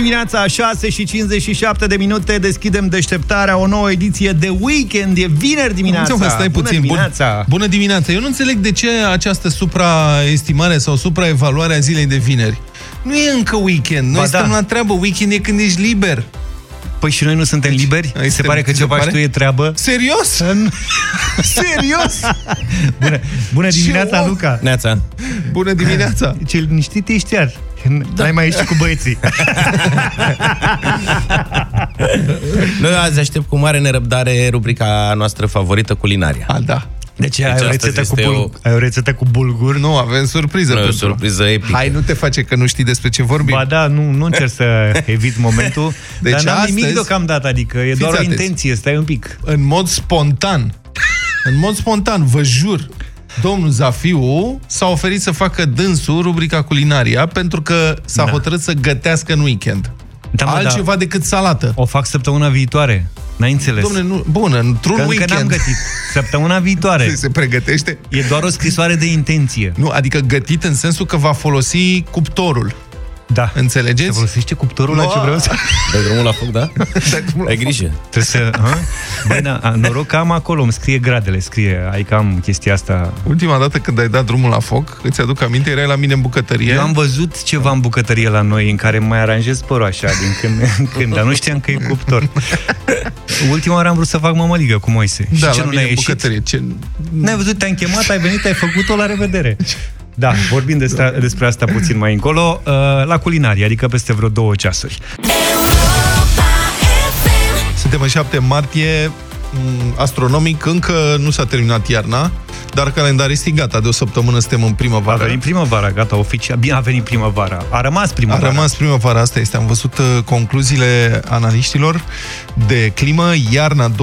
dimineața, 6 și 57 de minute, deschidem deșteptarea, o nouă ediție de weekend, e vineri dimineața. Mă, stai Bună puțin. dimineața! Bun, bună dimineața. Eu nu înțeleg de ce această supraestimare sau supraevaluare a zilei de vineri. Nu e încă weekend. Noi Ba stăm da. la treabă. Weekend e când ești liber. Păi și noi nu suntem liberi? Noi Se suntem- pare că se ce faci pare? tu e treabă? Serios? Serios? Bună, bună dimineața, om! Luca! Neața. Bună dimineața. Ce liniștit ești iar. Da. N-ai mai ieșit cu băieții. Noi azi aștept cu mare nerăbdare rubrica noastră favorită, culinaria. A, da. Deci, ai, Deci o astăzi rețetă cu este bul... ai o rețetă cu bulgur? Nu, avem surpriză. Noi o pentru- surpriză epică. Hai, nu te face că nu știi despre ce vorbim. Ba da, nu, nu încerc să evit momentul, Deci dar n-am astăzi- nimic deocamdată, adică e doar o atenți. intenție, stai un pic. în mod spontan, în mod spontan, vă jur, domnul Zafiu s-a oferit să facă dânsul rubrica culinaria pentru că s-a Da. hotărât să gătească în weekend. Da, mă, Altceva da. decât salată. O fac săptămâna viitoare. N-ai înțeles? Domnule, nu, bun, într-un că încă weekend n-am gătit. Săptămâna viitoare. se, se pregătește. E doar o scrisoare de intenție. Nu, adică gătit în sensul că va folosi cuptorul. Da. Se Înțelegeți? folosește cuptorul la Nu. ce vreau să... Dai drumul la foc, da? Ai grijă. Trebuie să... Ha? Băi, da, a, noroc că am acolo, îmi scrie gradele, scrie, ai că am chestia asta. Ultima dată când ai dat drumul la foc, îți aduc aminte, erai la mine în bucătărie. Eu am văzut ceva în bucătărie la noi în care mai aranjez părul așa din când în când, dar nu știam că e cuptor. Ultima oară am vrut să fac mămăligă cu Moise. da, și ce la nu mine ne-a în ieșit? bucătărie. Ce... N-ai văzut, te-am chemat, ai venit, ai făcut-o, la revedere. Da, vorbim despre, despre asta puțin mai încolo, uh, la culinarie, adică peste vreo două ceasuri. Suntem în 7 martie, m, astronomic, încă nu s-a terminat iarna, dar calendaristic gata, de o săptămână suntem în A primăvară. venit primăvara, gata, oficial. Bine, a venit primăvara. A rămas A primăvara. rămas primăvara, asta este. Am văzut uh, concluziile analiștilor de climă. Iarna 2019-2020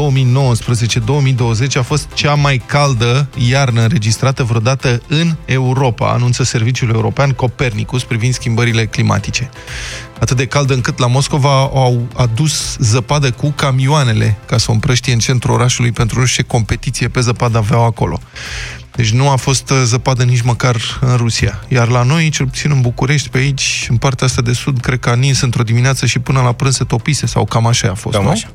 a fost cea mai caldă iarnă înregistrată vreodată în Europa, anunță Serviciul European Copernicus privind schimbările climatice. Atât de caldă încât la Moscova au adus zăpadă cu camioanele ca să o împrăștie în centrul orașului pentru nu știu ce competiție pe zăpadă aveau acolo. Deci nu a fost uh, zăpadă nici măcar în Rusia. Iar la noi, cel puțin în București, pe aici, în partea asta de sud, cred că a nins într-o dimineață și până la prânz se topise, sau cam așa a fost, Cam nu? așa.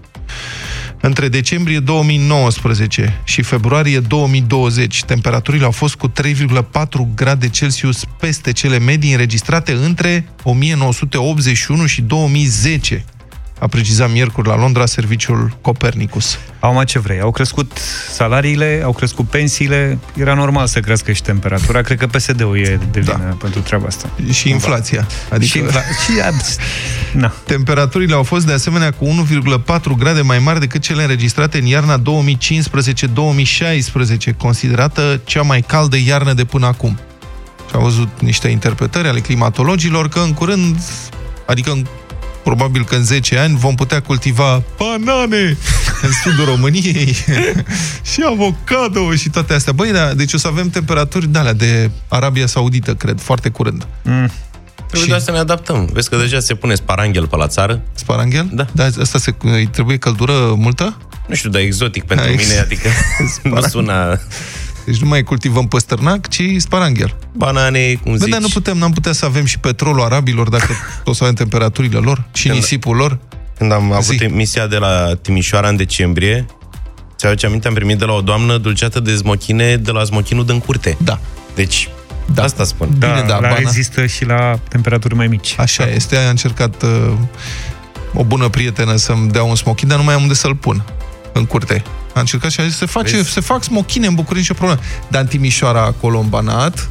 Între decembrie 2019 și februarie 2020, temperaturile au fost cu 3,4 grade Celsius peste cele medii înregistrate între 1981 și 2010, a precizat miercuri la Londra serviciul Copernicus. Au ce vrei. Au crescut salariile, au crescut pensiile, era normal să crească și temperatura. Cred că PSD-ul e de vină Da. pentru treaba asta. Și inflația. Adică... Și, infla- și na. Temperaturile au fost de asemenea cu 1,4 grade mai mari decât cele înregistrate în iarna 2015-2016, considerată cea mai caldă iarnă de până acum. Și am văzut niște interpretări ale climatologilor că în curând, adică în, probabil că în 10 ani, vom putea cultiva banane în sudul României și avocado și toate astea. Băi, da, deci o să avem temperaturi de alea de Arabia Saudită, cred, foarte curând. Mm. Trebuie doar să ne adaptăm. Vezi că deja se pune sparanghel pe la țară. Sparanghel? Da. Dar asta se, îi trebuie căldură multă? Nu știu, dar exotic pentru Hai. mine, adică nu sună Deci nu mai cultivăm păstărnac, ci sparanghel. banane, cum Bă, zici. dar nu putem, n-am putea să avem și petrolul arabilor dacă o să avem temperaturile lor și Când- nisipul lor. Când am avut Zi. emisia de la Timișoara în decembrie, ți aduce aminte, am primit de la o doamnă dulceată de smochine de la smochinul din curte. Da. Deci, Da. asta spun. Da, Bine, da, la bana. rezistă și la temperaturi mai mici. Așa este, a încercat uh, o bună prietenă să-mi dea un smochin, dar nu mai am unde să-l pun în curte. A încercat și a zis, se, face, Vezi? se fac smochine în București, nicio problemă. Dar în Timișoara, acolo, în Banat,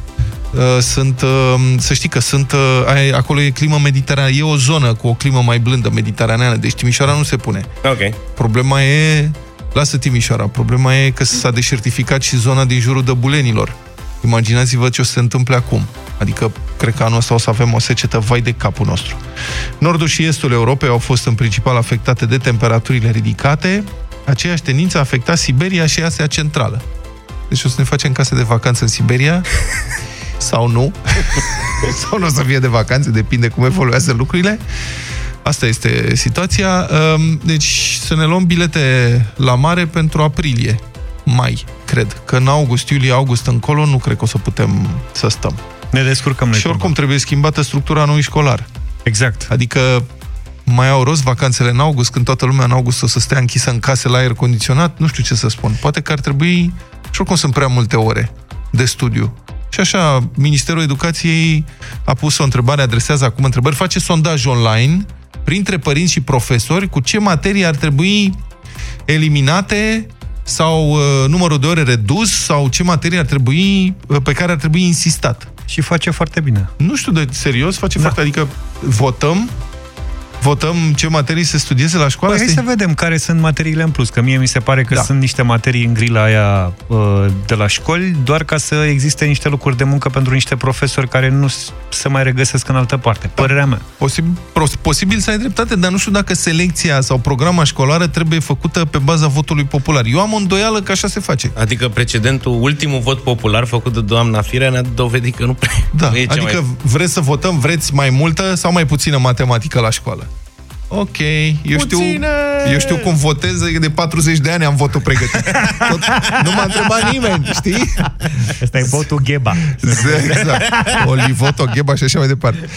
uh, sunt, uh, să știi că sunt, uh, ai- acolo e climă mediteraneană, e o zonă cu o climă mai blândă mediteraneană, deci Timișoara nu se pune. Ok. Problema e... Lasă Timișoara. Problema e că s-a deșertificat și zona din jurul Dăbulenilor. Imaginați-vă ce o să se întâmple acum. Adică, cred că anul ăsta o să avem o secetă vai de capul nostru. Nordul și estul Europei au fost în principal afectate de temperaturile ridicate. Aceeași tendință a afectat Siberia și Asia Centrală. Deci o să ne facem case de vacanță în Siberia sau nu. sau nu o să fie de vacanțe, depinde cum evoluează lucrurile. Asta este situația. Ehm, Deci să ne luăm bilete la mare pentru aprilie, mai, cred. Că în august, iulie, august încolo nu cred că o să putem să stăm. Ne descurcăm noi. Și oricum trebuie schimbată structura anului școlar. Exact. Adică mai au rost vacanțele în august, când toată lumea în august o să stea închisă în case la aer condiționat? Nu știu ce să spun. Poate că ar trebui, și oricum sunt prea multe ore de studiu. Și așa, Ministerul Educației a pus o întrebare, adresează acum întrebări, face sondaj online printre părinți și profesori cu ce materii ar trebui eliminate sau uh, numărul de ore redus sau ce materii ar trebui, uh, pe care ar trebui insistat. Și face foarte bine. Nu știu de serios, face Da. foarte, adică votăm votăm ce materii se studieze la școală? Păi hai Asta să vedem care sunt materiile în plus, că mie mi se pare că Da. sunt niște materii în grila aia uh, de la școli, doar ca să existe niște locuri de muncă pentru niște profesori care nu s- se mai regăsesc în altă parte. Părerea mea. Posibil, pros- posibil să ai dreptate, dar nu știu dacă selecția sau programa școlară trebuie făcută pe baza votului popular. Eu am o îndoială că așa se face. Adică precedentul, ultimul vot popular făcut de doamna Firea ne-a dovedit că nu prea Da, nu e cea adică mai... vreți să votăm, vreți mai multă sau mai puțină matematică la școală? Ok, eu știu, Puțină! eu știu cum votez, de 40 de ani am votul pregătit. Tot, nu m-a întrebat nimeni, știi? Ăsta e votul Gheba. Exact. Olivoto, Gheba și așa mai departe.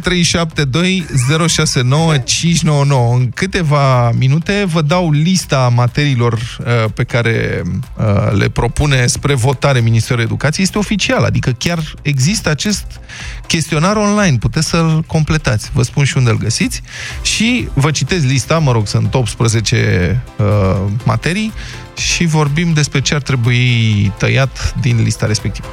0372 069 599. În câteva minute vă dau lista materiilor uh, pe care uh, le propune spre votare Ministerul Educației. Este oficial, adică chiar există acest chestionar online. Puteți să-l completați. Vă spun și unde îl găsiți. Și vă citez lista, mă rog, sunt 18 uh, materii și vorbim despre ce ar trebui tăiat din lista respectivă.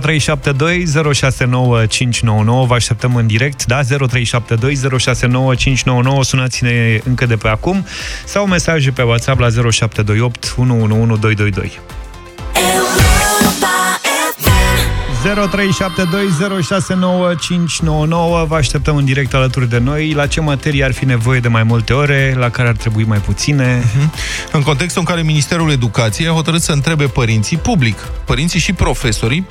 0372 069 599 Vă așteptăm în direct, da? 0372 069 599 Sunați-ne încă de pe acum sau mesaje pe WhatsApp la 0728 111222 0372069599 Vă așteptăm în direct alături de noi. La ce materii ar fi nevoie de mai multe ore, la care ar trebui mai puține? În contextul în care Ministerul Educației a hotărât să întrebe părinții public, părinții și profesorii,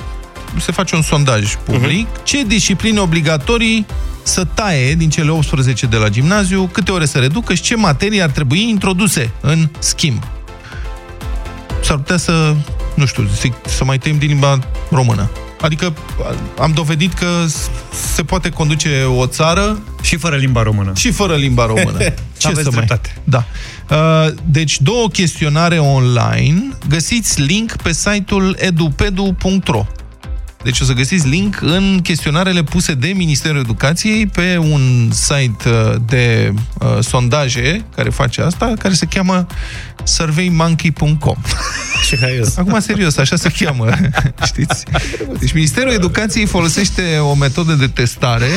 se face un sondaj public, uh-huh. ce discipline obligatorii să taie din cele 18 de la gimnaziu, câte ore să reducă și ce materii ar trebui introduse în schimb. S-ar putea să, nu știu, zic, să mai tăiem din limba română. Adică am dovedit că se poate conduce o țară Și fără limba română. și fără limba română. Ce Aveți să mai... dreptate. Da. Uh, Deci două chestionare online. Găsiți link pe site-ul edupedu.ro. Deci o să găsiți link în chestionarele puse de Ministerul Educației pe un site uh, de uh, sondaje care face asta, care se cheamă surveymonkey.com. Ce haios. Acum, serios, așa se cheamă, știți? Deci Ministerul Educației folosește o metodă de testare,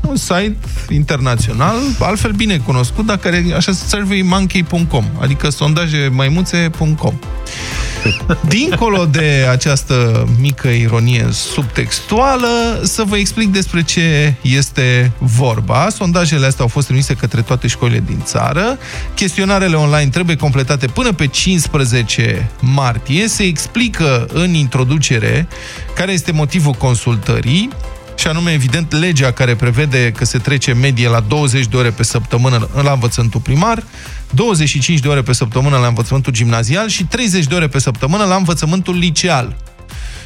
un site internațional, altfel bine cunoscut, dar care așa surveymonkey.com, adică sondajemaimuțe.com. Dincolo de această mică ironie subtextuală, să vă explic despre ce este vorba. Sondajele astea au fost trimise către toate școlile din țară. Chestionarele online trebuie completate până pe 15 martie. Se explică în introducere care este motivul consultării și anume, evident, legea care prevede că se trece medie la 20 de ore pe săptămână la învățământul primar, 25 de ore pe săptămână la învățământul gimnazial și 30 de ore pe săptămână la învățământul liceal.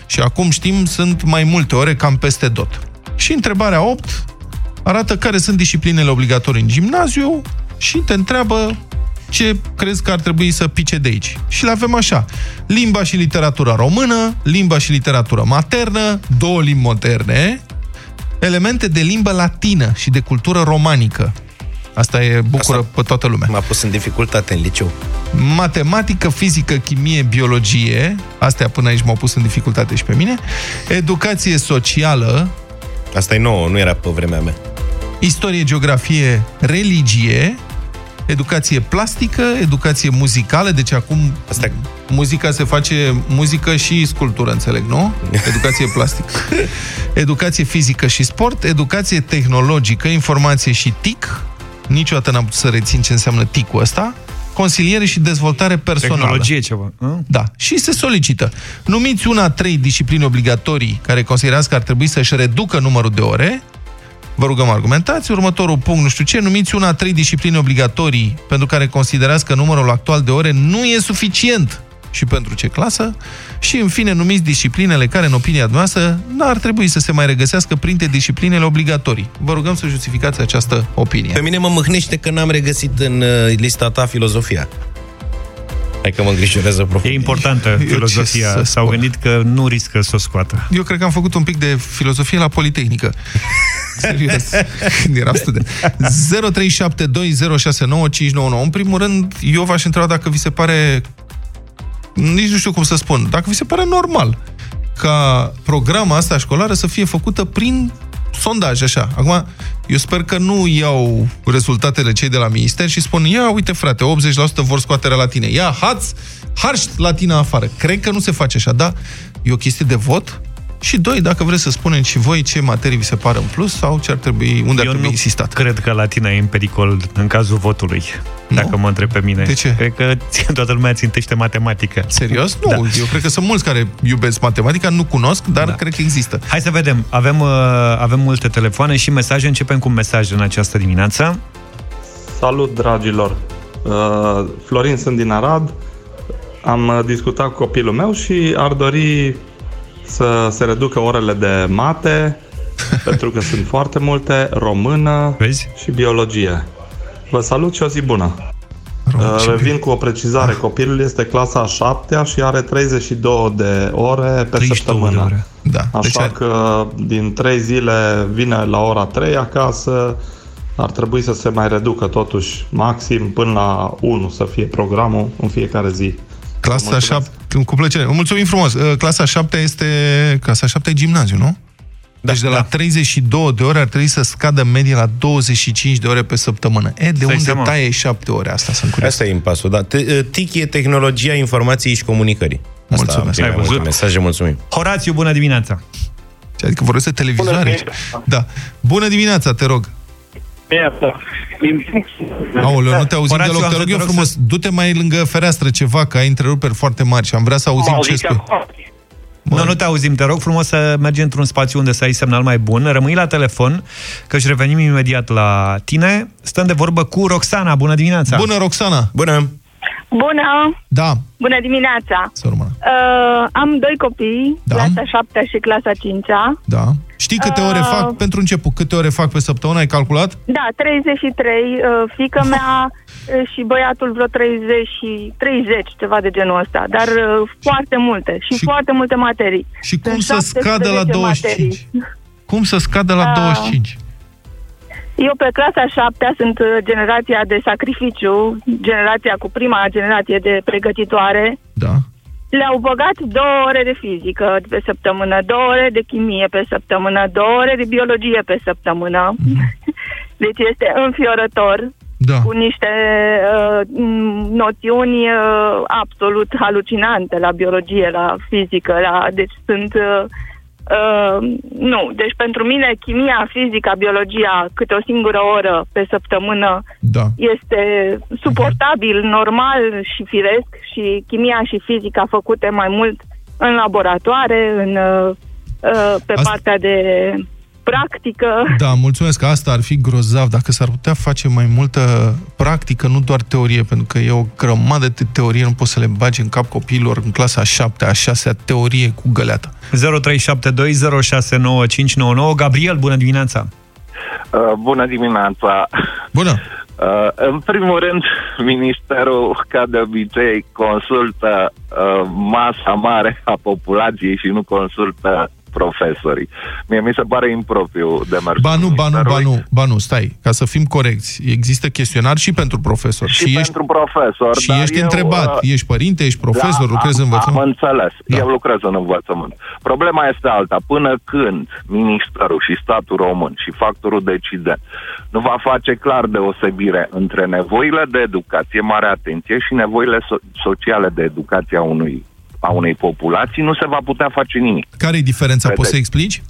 Și acum știm, sunt mai multe ore cam peste tot. Și întrebarea 8 arată care sunt disciplinele obligatorii în gimnaziu și te întreabă ce crezi că ar trebui să pice de aici. Și le avem așa. Limba și literatura română, limba și literatura maternă, două limbi moderne, elemente de limbă latină și de cultură romanică. Asta e bucură Asta- pe toată lumea. M-a pus în dificultate în liceu. Matematică, fizică, chimie, biologie, astea până aici m-au pus în dificultate și pe mine, educație socială, Asta e nouă, nu era pe vremea mea. istorie, geografie, religie, educație plastică, educație muzicală, deci acum Asta muzica se face muzică și sculptură, înțeleg, nu? Educație plastică. Educație fizică și sport, educație tehnologică, informație și TIC. Niciodată n-am putut să rețin ce înseamnă TIC-ul ăsta. Consiliere și dezvoltare personală. Tehnologie ceva. A? Da. Și se solicită. Numiți una, trei discipline obligatorii care considerați că ar trebui să-și reducă numărul de ore. Vă rugăm argumentați. Următorul punct, nu știu ce, numiți una, trei discipline obligatorii pentru care considerați că numărul actual de ore nu e suficient și pentru ce clasă și, în fine, numiți disciplinele care, în opinia noastră, n-ar trebui să se mai regăsească printre disciplinele obligatorii. Vă rugăm să justificați această opinie. Pe mine mă mâhnește că n-am regăsit în uh, lista ta filozofia. Hai că mă îngrijorează profund. E importantă filozofia. S-au gândit că nu riscă să o scoată. Eu cred că am făcut un pic de filozofie la Politehnică. Serios, când eram student. 0372069599. În primul rând, eu v-aș întreba dacă vi se pare nici nu știu cum să spun, dacă vi se pare normal ca programa asta școlară să fie făcută prin sondaj, așa. Acum, eu sper că nu iau rezultatele cei de la minister și spun, ia, uite frate, 80% vor scoaterea la tine. Ia, hați, harști la tine afară. Cred că nu se face așa, da? E o chestie de vot și doi, dacă vreți să spuneți și voi ce materii vi se par în plus sau ce ar trebui, unde Eu ar trebui nu insistat. cred că latina e în pericol în cazul votului, Nu? dacă mă întreb pe mine. De ce? Cred că toată lumea țintește matematică. Serios? Nu, Da. eu cred că sunt mulți care iubesc matematica, nu cunosc, dar Da. cred că există. Hai să vedem. Avem, uh, avem multe telefoane și mesaje. Începem cu un mesaj în această dimineață. Salut, dragilor! Uh, Florin, sunt din Arad. Am uh, discutat cu copilul meu și ar dori să se reducă orele de mate, pentru că sunt foarte multe, română Vezi? și biologie. Vă salut și o zi bună! Uh, Revin cu o precizare. Copilul este clasa a 7 și are 32 de ore pe 32 de săptămână. ore. Da. Așa deci, deci, că din 3 zile vine la ora 3 acasă, ar trebui să se mai reducă totuși maxim până la 1 să fie programul în fiecare zi. clasa Mulțumesc. 7, cu plăcere. Mulțumim frumos. Uh, Clasa 7 este, clasa 7 e gimnaziu, nu? Deci de la da. 32 de ore ar trebui să scadă medie la 25 de ore pe săptămână. E, de Stai unde seama. taie 7 ore? Asta sunt curios. Asta e impasul, da. Te- TIC e tehnologia informației și comunicării. Asta Mulțumesc. am primit Ai multe văzut? mesaje, mulțumim. Horațiu, bună dimineața! Adică vorbesc de televizoare. Da. Bună dimineața, te rog. Aoleu, nu te auzim Horațiu, deloc. am Te să rog te eu rog frumos, du-te mai lângă fereastră ceva, că ai întreruperi foarte mari și am vrea să auzim ce spui. Nu, nu te auzim, te rog frumos să mergi într-un spațiu unde să ai semnal mai bun. Rămâi la telefon, că își revenim imediat la tine. Stăm de vorbă cu Roxana. Bună dimineața! Bună, Roxana! Bună! Bună! Da, Bună dimineața! să urmă. Uh, am doi copii, Da. clasa 7 și clasa 5 Da. Știi câte ore Uh. fac, pentru început, câte ore fac pe săptămână, ai calculat? Da, 33, uh, fică mea uh, și băiatul vreo 30 și 30, ceva de genul ăsta, dar uh, foarte multe și, Și- și foarte multe materii. Și cum Sunt să scadă la 17 25? materii. Cum să scadă la Uh. 25? Eu pe clasa 7 sunt uh, generația de sacrificiu, generația cu prima generație de pregătitoare. Da. Le-au băgat două ore de fizică pe săptămână, două ore de chimie pe săptămână, două ore de biologie pe săptămână. Deci este înfiorător, Da. cu niște uh, m, noțiuni uh, absolut halucinante la biologie, la fizică, la, deci sunt... Uh, Uh, nu, deci pentru mine chimia, fizica, biologia, câte o singură oră pe săptămână Da. este suportabil, normal și firesc și chimia și fizica făcute mai mult în laboratoare, în, uh, uh, pe Asta- partea de practică. Da, mulțumesc că asta ar fi grozav dacă s-ar putea face mai multă practică, nu doar teorie, pentru că e o grămadă de teorie, nu poți să le bagi în cap copiilor în clasa a 7 a 6 teorie cu găleată. 0372069599. Gabriel, bună dimineața! Uh, Bună dimineața! Bună! Uh, În primul rând, Ministerul, ca de obicei, consultă uh, masa mare a populației și nu consultă profesorii. Mie mi se pare impropriu de mers. Ba nu, ba nu, ba nu, ba nu, stai, ca să fim corecți. Există chestionar și pentru profesor. Și, și pentru profesor. și dar ești eu, întrebat, uh, ești părinte, ești profesor, da, lucrezi în am, învățământ? Am înțeles. Da. Da. Eu lucrez în învățământ. Problema este alta. Până când Ministerul și statul român și factorul decident nu va face clar deosebire între nevoile de educație, mare atenție, și nevoile so- sociale de educație a unui a unei populații, nu se va putea face nimic. Care e diferența? Vedeți. Poți să explici?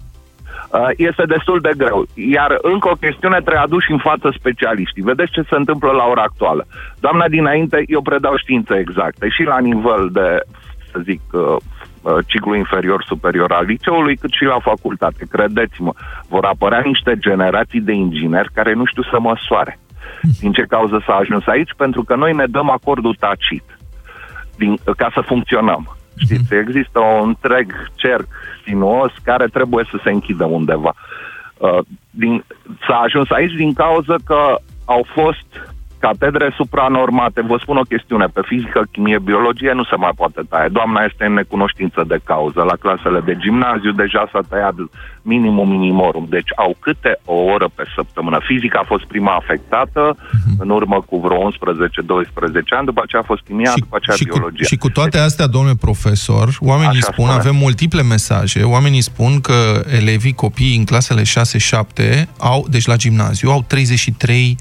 Uh, este destul de greu. Iar încă o chestiune trebuie aduși în față specialiștii. Vedeți ce se întâmplă la ora actuală. Doamna dinainte, eu predau științe exacte și la nivel de, să zic, uh, uh, ciclu inferior superior al liceului, cât și la facultate. Credeți-mă, vor apărea niște generații de ingineri care nu știu să măsoare. Din ce cauză s-a ajuns aici? Pentru că noi ne dăm acordul tacit. din, ca să funcționăm. Știți, există un întreg cerc sinuos care trebuie să se închidă undeva. Uh, din, s-a ajuns aici din cauza că au fost catedre supranormate. Vă spun o chestiune, pe fizică, chimie, biologie nu se mai poate taia. Doamna este în necunoștință de cauză. La clasele de gimnaziu deja s-a tăiat minimum minimorum. Deci au câte o oră pe săptămână. Fizica a fost prima afectată uh-huh. în urmă cu vreo 11-12 ani, după aceea a fost chimia, și, după aceea și biologie. Cu, și cu toate astea, domnule profesor, oamenii Așa spun, spune. avem multiple mesaje, oamenii spun că elevii, copiii în clasele 6-7 au, deci la gimnaziu, au 33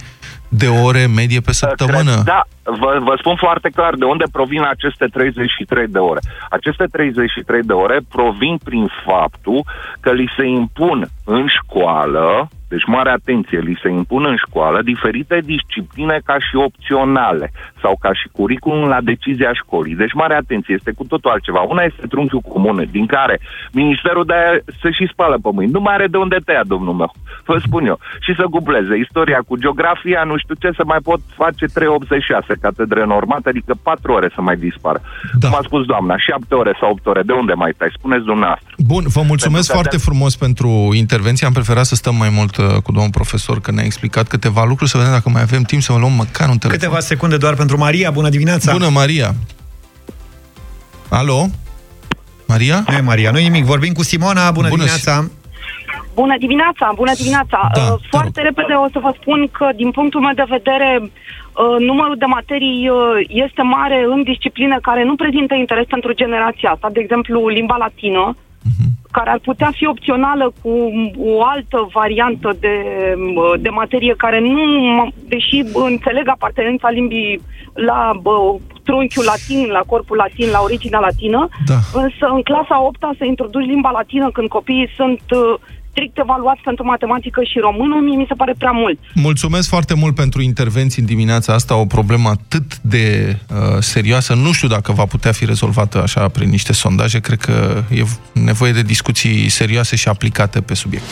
de ore medie pe săptămână. Cred, da, vă, vă spun foarte clar de unde provin aceste 33 de ore. Aceste 33 de ore provin prin faptul că li se impun în școală, deci mare atenție, li se impun în școală diferite discipline ca și opționale sau ca și curriculum la decizia școlii. Deci mare atenție, este cu totul altceva. Una este trunchiul comun, din care Ministerul de se și spală pe mâini. Nu mai are de unde tăia, domnul meu. Vă spun eu. Și să cupleze istoria cu geografia, nu știu ce, să mai pot face 386 catedre normate, adică 4 ore să mai dispară. Da. Cum a spus doamna, 7 ore sau 8 ore, de unde mai tai? Spuneți dumneavoastră. Bun, vă mulțumesc Pentru că foarte de- frumos pentru intervenție. Am preferat să stăm mai mult uh, cu domnul profesor, că ne-a explicat câteva lucruri, să vedem dacă mai avem timp să vă luăm măcar un telefon. Câteva secunde doar pentru Maria. Bună dimineața! Bună, Maria! Alo? Maria? Nu e Maria, nu nimic. Vorbim cu Simona. Bună, Bună, dimineața! Bună dimineața, bună dimineața. Da, Uh, te Foarte repede o să vă spun că, din punctul meu de vedere, uh, numărul de materii uh, este mare în discipline care nu prezintă interes pentru generația asta. De exemplu, limba latină, care ar putea fi opțională cu o altă variantă de, uh, de materie care nu, deși înțeleg apartenența limbii la bă, trunchiul latin, la corpul latin, la originea latină, Da. însă în clasa 8 să introduci limba latină când copiii sunt uh, strict evaluați pentru matematică și română, mie mi se pare prea mult. Mulțumesc foarte mult pentru intervenții în dimineața asta, o problemă atât de uh, serioasă. Nu știu dacă va putea fi rezolvată așa prin niște sondaje. Cred că e nevoie de discuții serioase și aplicate pe subiect.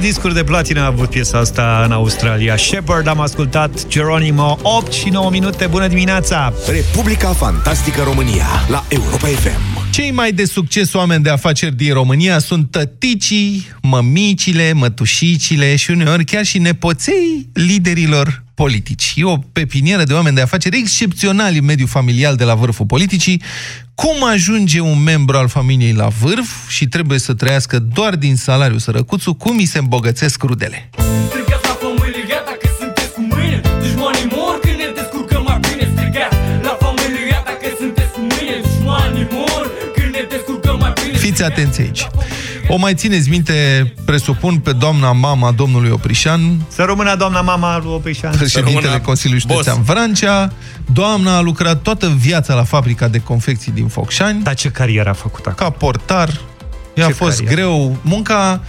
Discuri de platină a avut piesa asta în Australia. Shepard am ascultat, Geronimo, 8 și 9 minute. Bună dimineața! Republica Fantastică România la Europa FM. Cei mai de succes oameni de afaceri din România sunt tăticii, mămicile, mătușicile și uneori chiar și nepoței liderilor politici. E o pepinieră de oameni de afaceri excepționali în mediul familial de la vârful politicii. Cum ajunge un membru al familiei la vârf și trebuie să trăiască doar din salariul sărăcuțul, cum îi se îmbogățesc rudele? Strigați Fiți atenți aici. O mai țineți minte, presupun, pe doamna mama domnului Oprișan, Să rămână doamna mama lui Oprișan. președintele rămână Consiliului boss. Județean Vrancea. Doamna a lucrat toată viața la fabrica de confecții din Focșani, Dar ce carieră a făcut acolo? ca portar. Ea a Ce fost carieră. greu. Munca,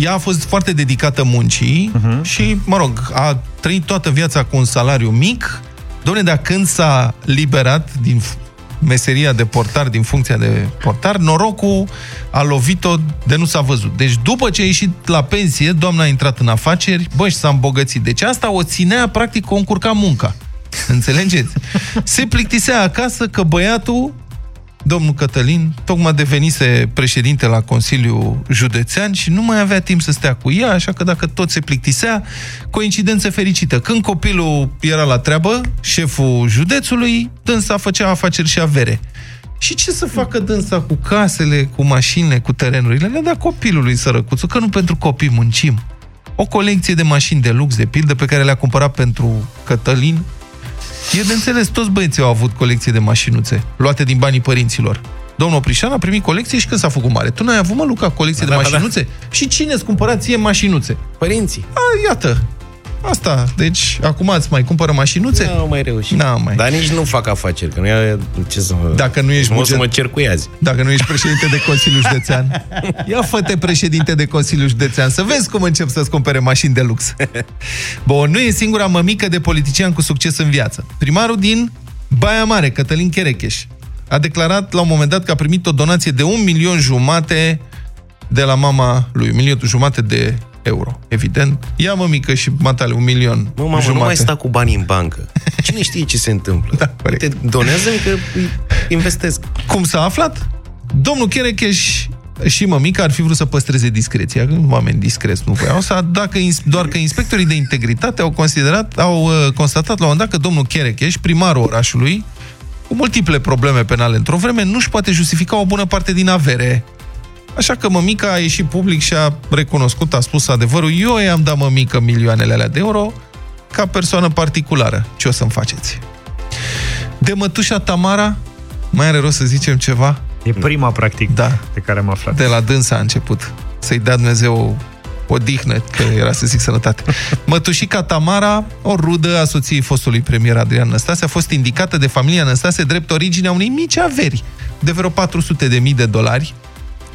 ea a fost foarte dedicată muncii Mhm. și, mă rog, a trăit toată viața cu un salariu mic. Dom'le, dar când s-a liberat din f- meseria de portar, din funcția de portar, norocul a lovit-o de nu s-a văzut. Deci după ce a ieșit la pensie, doamna a intrat în afaceri, bă, și s-a îmbogățit. Deci asta o ținea, practic, o încurca munca. Înțelegeți? Se plictisea acasă că băiatul domnul Cătălin tocmai devenise președinte la Consiliul Județean și nu mai avea timp să stea cu ea, așa că dacă tot se plictisea, coincidență fericită. Când copilul era la treabă, șeful județului, dânsa făcea afaceri și avere. Și ce să facă dânsa cu casele, cu mașinile, cu terenurile? Le-a dat copilului sărăcuțul, că nu pentru copii muncim. O colecție de mașini de lux, de pildă, pe care le-a cumpărat pentru Cătălin, E de înțeles, toți băieții au avut colecție de mașinuțe, luate din banii părinților. Domnul Prișan a primit colecție și când s-a făcut mare. Tu n-ai avut, mă, Luca, colecție Da, de da, da. mașinuțe? Și cine îți cumpăra ție mașinuțe? Părinții. A, iată. Asta. Deci, acum îți mai cumpără mașinuțe? Nu mai reușit. N-am mai. Dar nici nu fac afaceri, că nu e ce să mă... Dacă nu ești mă, să buget- mă cer cu azi. Dacă nu ești președinte de Consiliul Județean. Ia fă președinte de Consiliul Județean, să vezi cum încep să-ți cumpere mașini de lux. Bun, nu e singura mămică de politician cu succes în viață. Primarul din Baia Mare, Cătălin Cherecheș, a declarat la un moment dat că a primit o donație de un milion jumate de la mama lui, un milion jumate de euro, evident. Ia mămică și matale, un milion Mă, mamă, jumate. nu mai sta cu banii în bancă. Cine știe ce se întâmplă? Da, corect. Uite, donează că îi investesc. Cum s-a aflat? Domnul Cherecheș și mămica ar fi vrut să păstreze discreția, că oameni discreți nu voiau să, dacă, ins- doar că inspectorii de integritate au considerat, au uh, constatat la un moment dat că domnul Cherecheș, primarul orașului, cu multiple probleme penale într-o vreme, nu-și poate justifica o bună parte din avere. Așa că mămica a ieșit public și a recunoscut, a spus adevărul, eu i-am dat mămică milioanele alea de euro ca persoană particulară. Ce o să-mi faceți? De mătușa Tamara, mai are rost să zicem ceva? E prima, practic, Da. pe care am aflat. De la dânsa a început. Să-i dea Dumnezeu o dihnă, că era să zic sănătate. Mătușica Tamara, o rudă a soției fostului premier Adrian Năstase, a fost indicată de familia Năstase drept originea unei mici averi de vreo 400 de mii de dolari.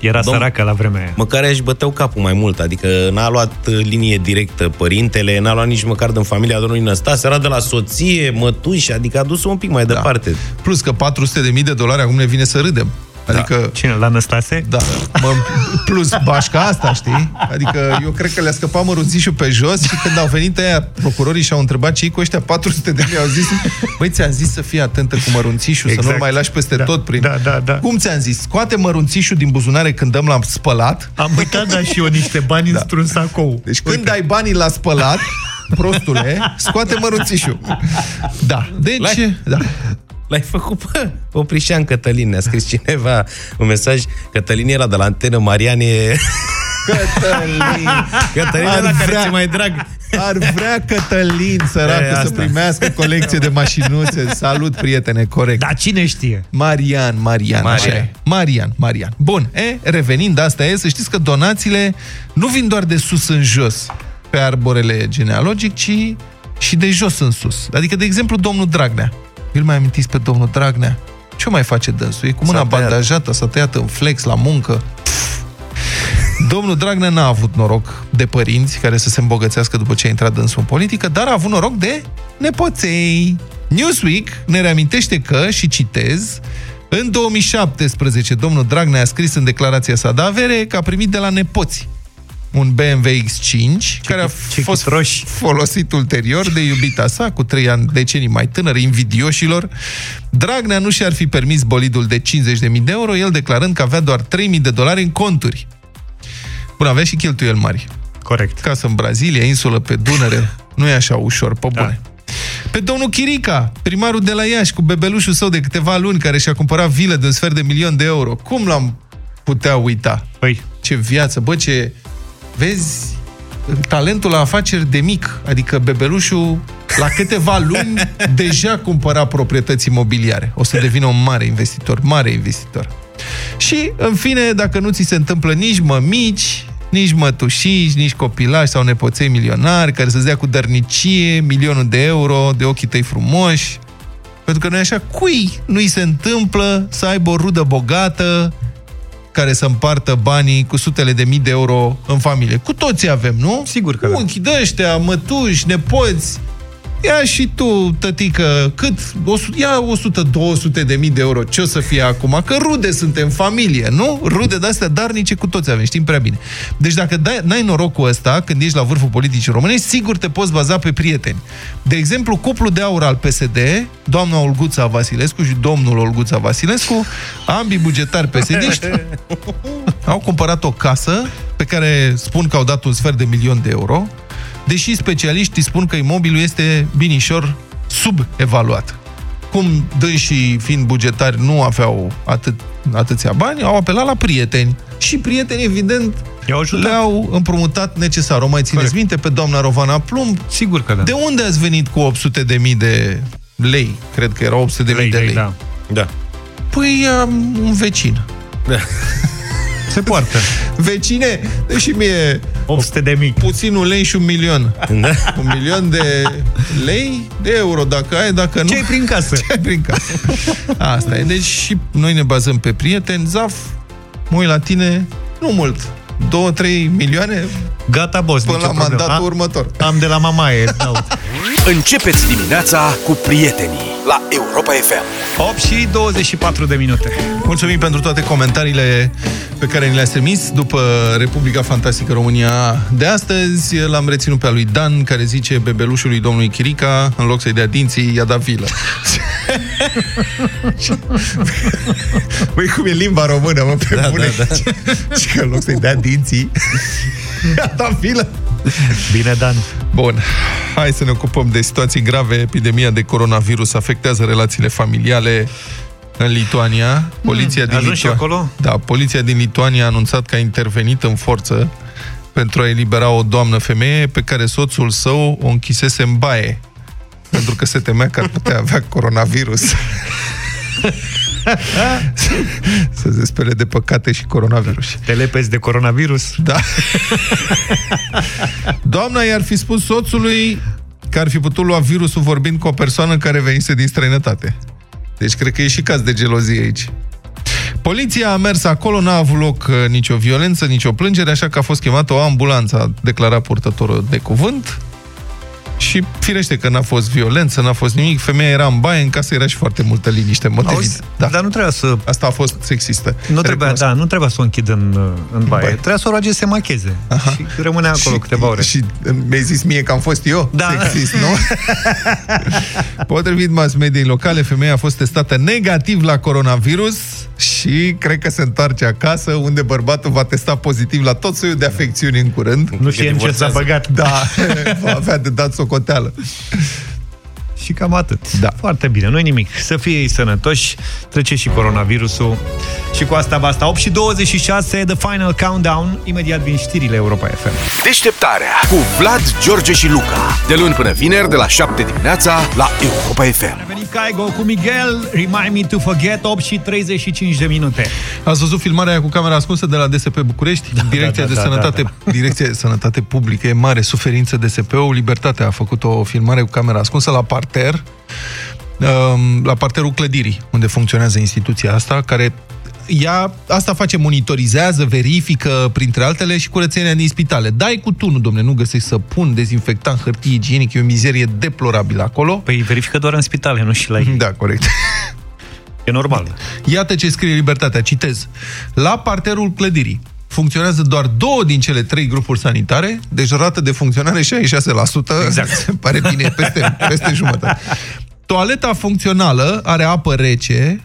Era Domn- săracă la vremea aia. Măcar își băteau capul mai mult, adică n-a luat uh, linie directă părintele, n-a luat nici măcar din familia domnului Năstase, era de la soție, mătuși, adică a dus-o un pic mai departe. Plus că 400 de mii de dolari acum ne vine să râdem. Adică, Cine? La Năstase? da, mă, plus bașca asta, știi? Adică eu cred că le-a scăpat mărunțișul pe jos și când au venit aia procurorii și au întrebat ce cu ăștia 400 de mii, au zis, băi, ți-am zis să fii atentă cu mărunțișul, să Exact. nu-l mai lași peste Da, tot prin... da, da, da. Cum ți-am zis? Scoate mărunțișul din buzunare când dăm la spălat. Am uitat, da, și eu niște bani da. într-un sacou. Deci când dai banii la spălat, prostule, scoate mărunțișul. Da, deci... Lai- Da. L-ai făcut, bă, Oprișan Cătălin, ne-a scris cineva un mesaj, Cătălin era de la antenă, Marian e... Cătălin! Cătălin Ar era care vrea- ți mai drag. Ar vrea Cătălin, E, săracă, să asta. primească colecție de mașinuțe. Salut, prietene, corect. Dar cine știe? Marian, Marian, Marian. așa e. Marian, Marian. Bun, e, revenind, asta e, să știți că donațiile nu vin doar de sus în jos pe arborele genealogic, ci și de jos în sus. Adică, de exemplu, domnul Dragnea. Îl mai amintiți pe domnul Dragnea? Ce mai face dânsul? E cu mâna S-a tăiat. bandajată, s-a tăiat în flex la muncă. Domnul Dragnea n-a avut noroc de părinți care să se îmbogățească după ce a intrat dânsul în politică, dar a avut noroc de nepoței. Newsweek ne reamintește că, și citez, în 2017, domnul Dragnea a scris în declarația sa de avere că a primit de la nepoți un BMW X5, care a ce fost chitroși. folosit ulterior de iubita sa, cu trei ani decenii mai tânără, invidioșilor. Dragnea nu și-ar fi permis bolidul de 50.000 de euro, el declarând că avea doar 3.000 de dolari în conturi. Bun, avea și cheltuieli mari. Corect. Casă în Brazilia, insulă pe Dunăre. Nu e așa ușor, pe bune. Pe domnul Chirica, primarul de la Iași, cu bebelușul său de câteva luni, care și-a cumpărat vilă de un sfert de milion de euro. Cum l-am putea uita? Păi, Ce viață, bă, ce... Vezi talentul la afaceri de mic, adică bebelușul la câteva luni deja cumpăra proprietăți imobiliare. O să devină un mare investitor, mare investitor. Și, în fine, dacă nu ți se întâmplă nici mămici, nici mătușici, nici copilași sau nepoței milionari care să-ți dea cu dărnicie milionul de euro de ochii tăi frumoși, pentru că nu e așa, cui nu-i se întâmplă să aibă o rudă bogată care să împartă banii cu sutele de mii de euro în familie. Cu toții avem, nu? Sigur că da. Unchi de ăștia, mătuși, nepoți. Ia și tu, tătică, cât? O su- Ia 100-200 de mii de euro. Ce o să fie acum? Că rude suntem, familie, nu? Rude de-astea darnice cu toți avem, știm prea bine. Deci dacă dai, n-ai norocul ăsta, când ești la vârful politicii românești, sigur te poți baza pe prieteni. De exemplu, cuplul de aur al PSD, doamna Olguța Vasilescu și domnul Olguța Vasilescu, ambii bugetari psd au cumpărat o casă pe care spun că au dat un sfert de milion de euro, deși specialiștii spun că imobilul este binișor subevaluat. Cum dânsii, fiind bugetari, nu aveau atât, atâția bani, au apelat la prieteni. Și prietenii, evident, I-au ajutat. le-au împrumutat necesar. O mai țineți Corect. minte pe doamna Rovana Plumb? sigur că da. De unde ați venit cu 800 de mii de lei? Cred că erau 800 de mii lei, de lei, lei. da. Da. Păi am un vecin. Se poartă. Vecine, dă și mie 800 de mii. puțin un lei și un milion. Da? Un milion de lei, de euro, dacă ai, dacă nu... Ce ai prin casă? Ce ai prin casă? Asta e. Deci și noi ne bazăm pe prieteni. Zaf, mă uit la tine, nu mult. 2-3 milioane Gata, boss, până nicio la problemă. mandatul Am- următor. Am de la mamaie, îți dau. Începeți dimineața cu prietenii la Europa FM. 8 și 24 de minute. Mulțumim pentru toate comentariile pe care ni le-ați trimis după Republica Fantastică România de astăzi. L-am reținut pe al lui Dan, care zice bebelușului domnului Chirica, în loc să-i dea dinții, i-a dat vilă. Băi, cum e limba română, mă, pe Da, bune. da, da. Și că în loc să-i dea dinții, i-a dat vilă. Bine, Dan. Bun, hai să ne ocupăm de situații grave. Epidemia de coronavirus afectează relațiile familiale în Lituania. Poliția din ajuns și Litua- acolo? Da, poliția din Lituania a anunțat că a intervenit în forță pentru a elibera o doamnă femeie pe care soțul său o închisese în baie pentru că se temea că ar putea avea coronavirus. să se spele de păcate și coronavirus. Te lepezi de coronavirus? Da. Doamna i-ar fi spus soțului că ar fi putut lua virusul vorbind cu o persoană care venise din străinătate. Deci cred că e și caz de gelozie aici. Poliția a mers acolo, n-a avut loc uh, nicio violență, nicio plângere, așa că a fost chemată o ambulanță, a declarat purtătorul de cuvânt. Și firește că n-a fost violență, n-a fost nimic, femeia era în baie, în casă era și foarte multă liniște. În mod Auzi, evident. da. Dar nu trebuia să... Asta a fost sexistă. Nu trebuia, Recunosc. da, nu trebuia să o închid în, în baie. baie. Trebuia să o roage să se macheze. Aha. Și rămânea acolo și, câteva ore. Și mi-ai zis mie că am fost eu Da. sexist, nu? Potrivit mass mediei locale, femeia a fost testată negativ la coronavirus și cred că se întoarce acasă, unde bărbatul va testa pozitiv la tot soiul de afecțiuni în curând. Nu știm ce s-a divorțează. băgat. Da, va avea de dat socoteală. Și cam atât. Da. Foarte bine, nu nimic. Să fie ei sănătoși, trece și coronavirusul. Și cu asta basta. 8 și 26, The Final Countdown. Imediat vin știrile Europa FM. Deșteptarea cu Vlad, George și Luca. De luni până vineri, de la 7 dimineața, la Europa FM. A venit Caigo cu Miguel, Remind Me to Forget, 8 și 35 de minute. Ați văzut filmarea aia cu camera ascunsă de la DSP București? Direcția da, de da, Sănătate, da, Direcția de Sănătate Publică e mare suferință DSP-ul. Libertatea a făcut o filmare cu camera ascunsă la parter, um, la parterul clădirii, unde funcționează instituția asta, care ea asta face, monitorizează, verifică, printre altele, și curățenia din spitale. Dai cu tunul, domne, nu găsești să pun dezinfectant, hârtie igienică, e o mizerie deplorabilă acolo. Păi verifică doar în spitale, nu și la ei. Da, corect. E normal. Iată ce scrie Libertatea, citez. La parterul clădirii funcționează doar două din cele trei grupuri sanitare, deci rată de funcționare 66%. Exact. Pare bine, peste, peste jumătate. Toaleta funcțională are apă rece,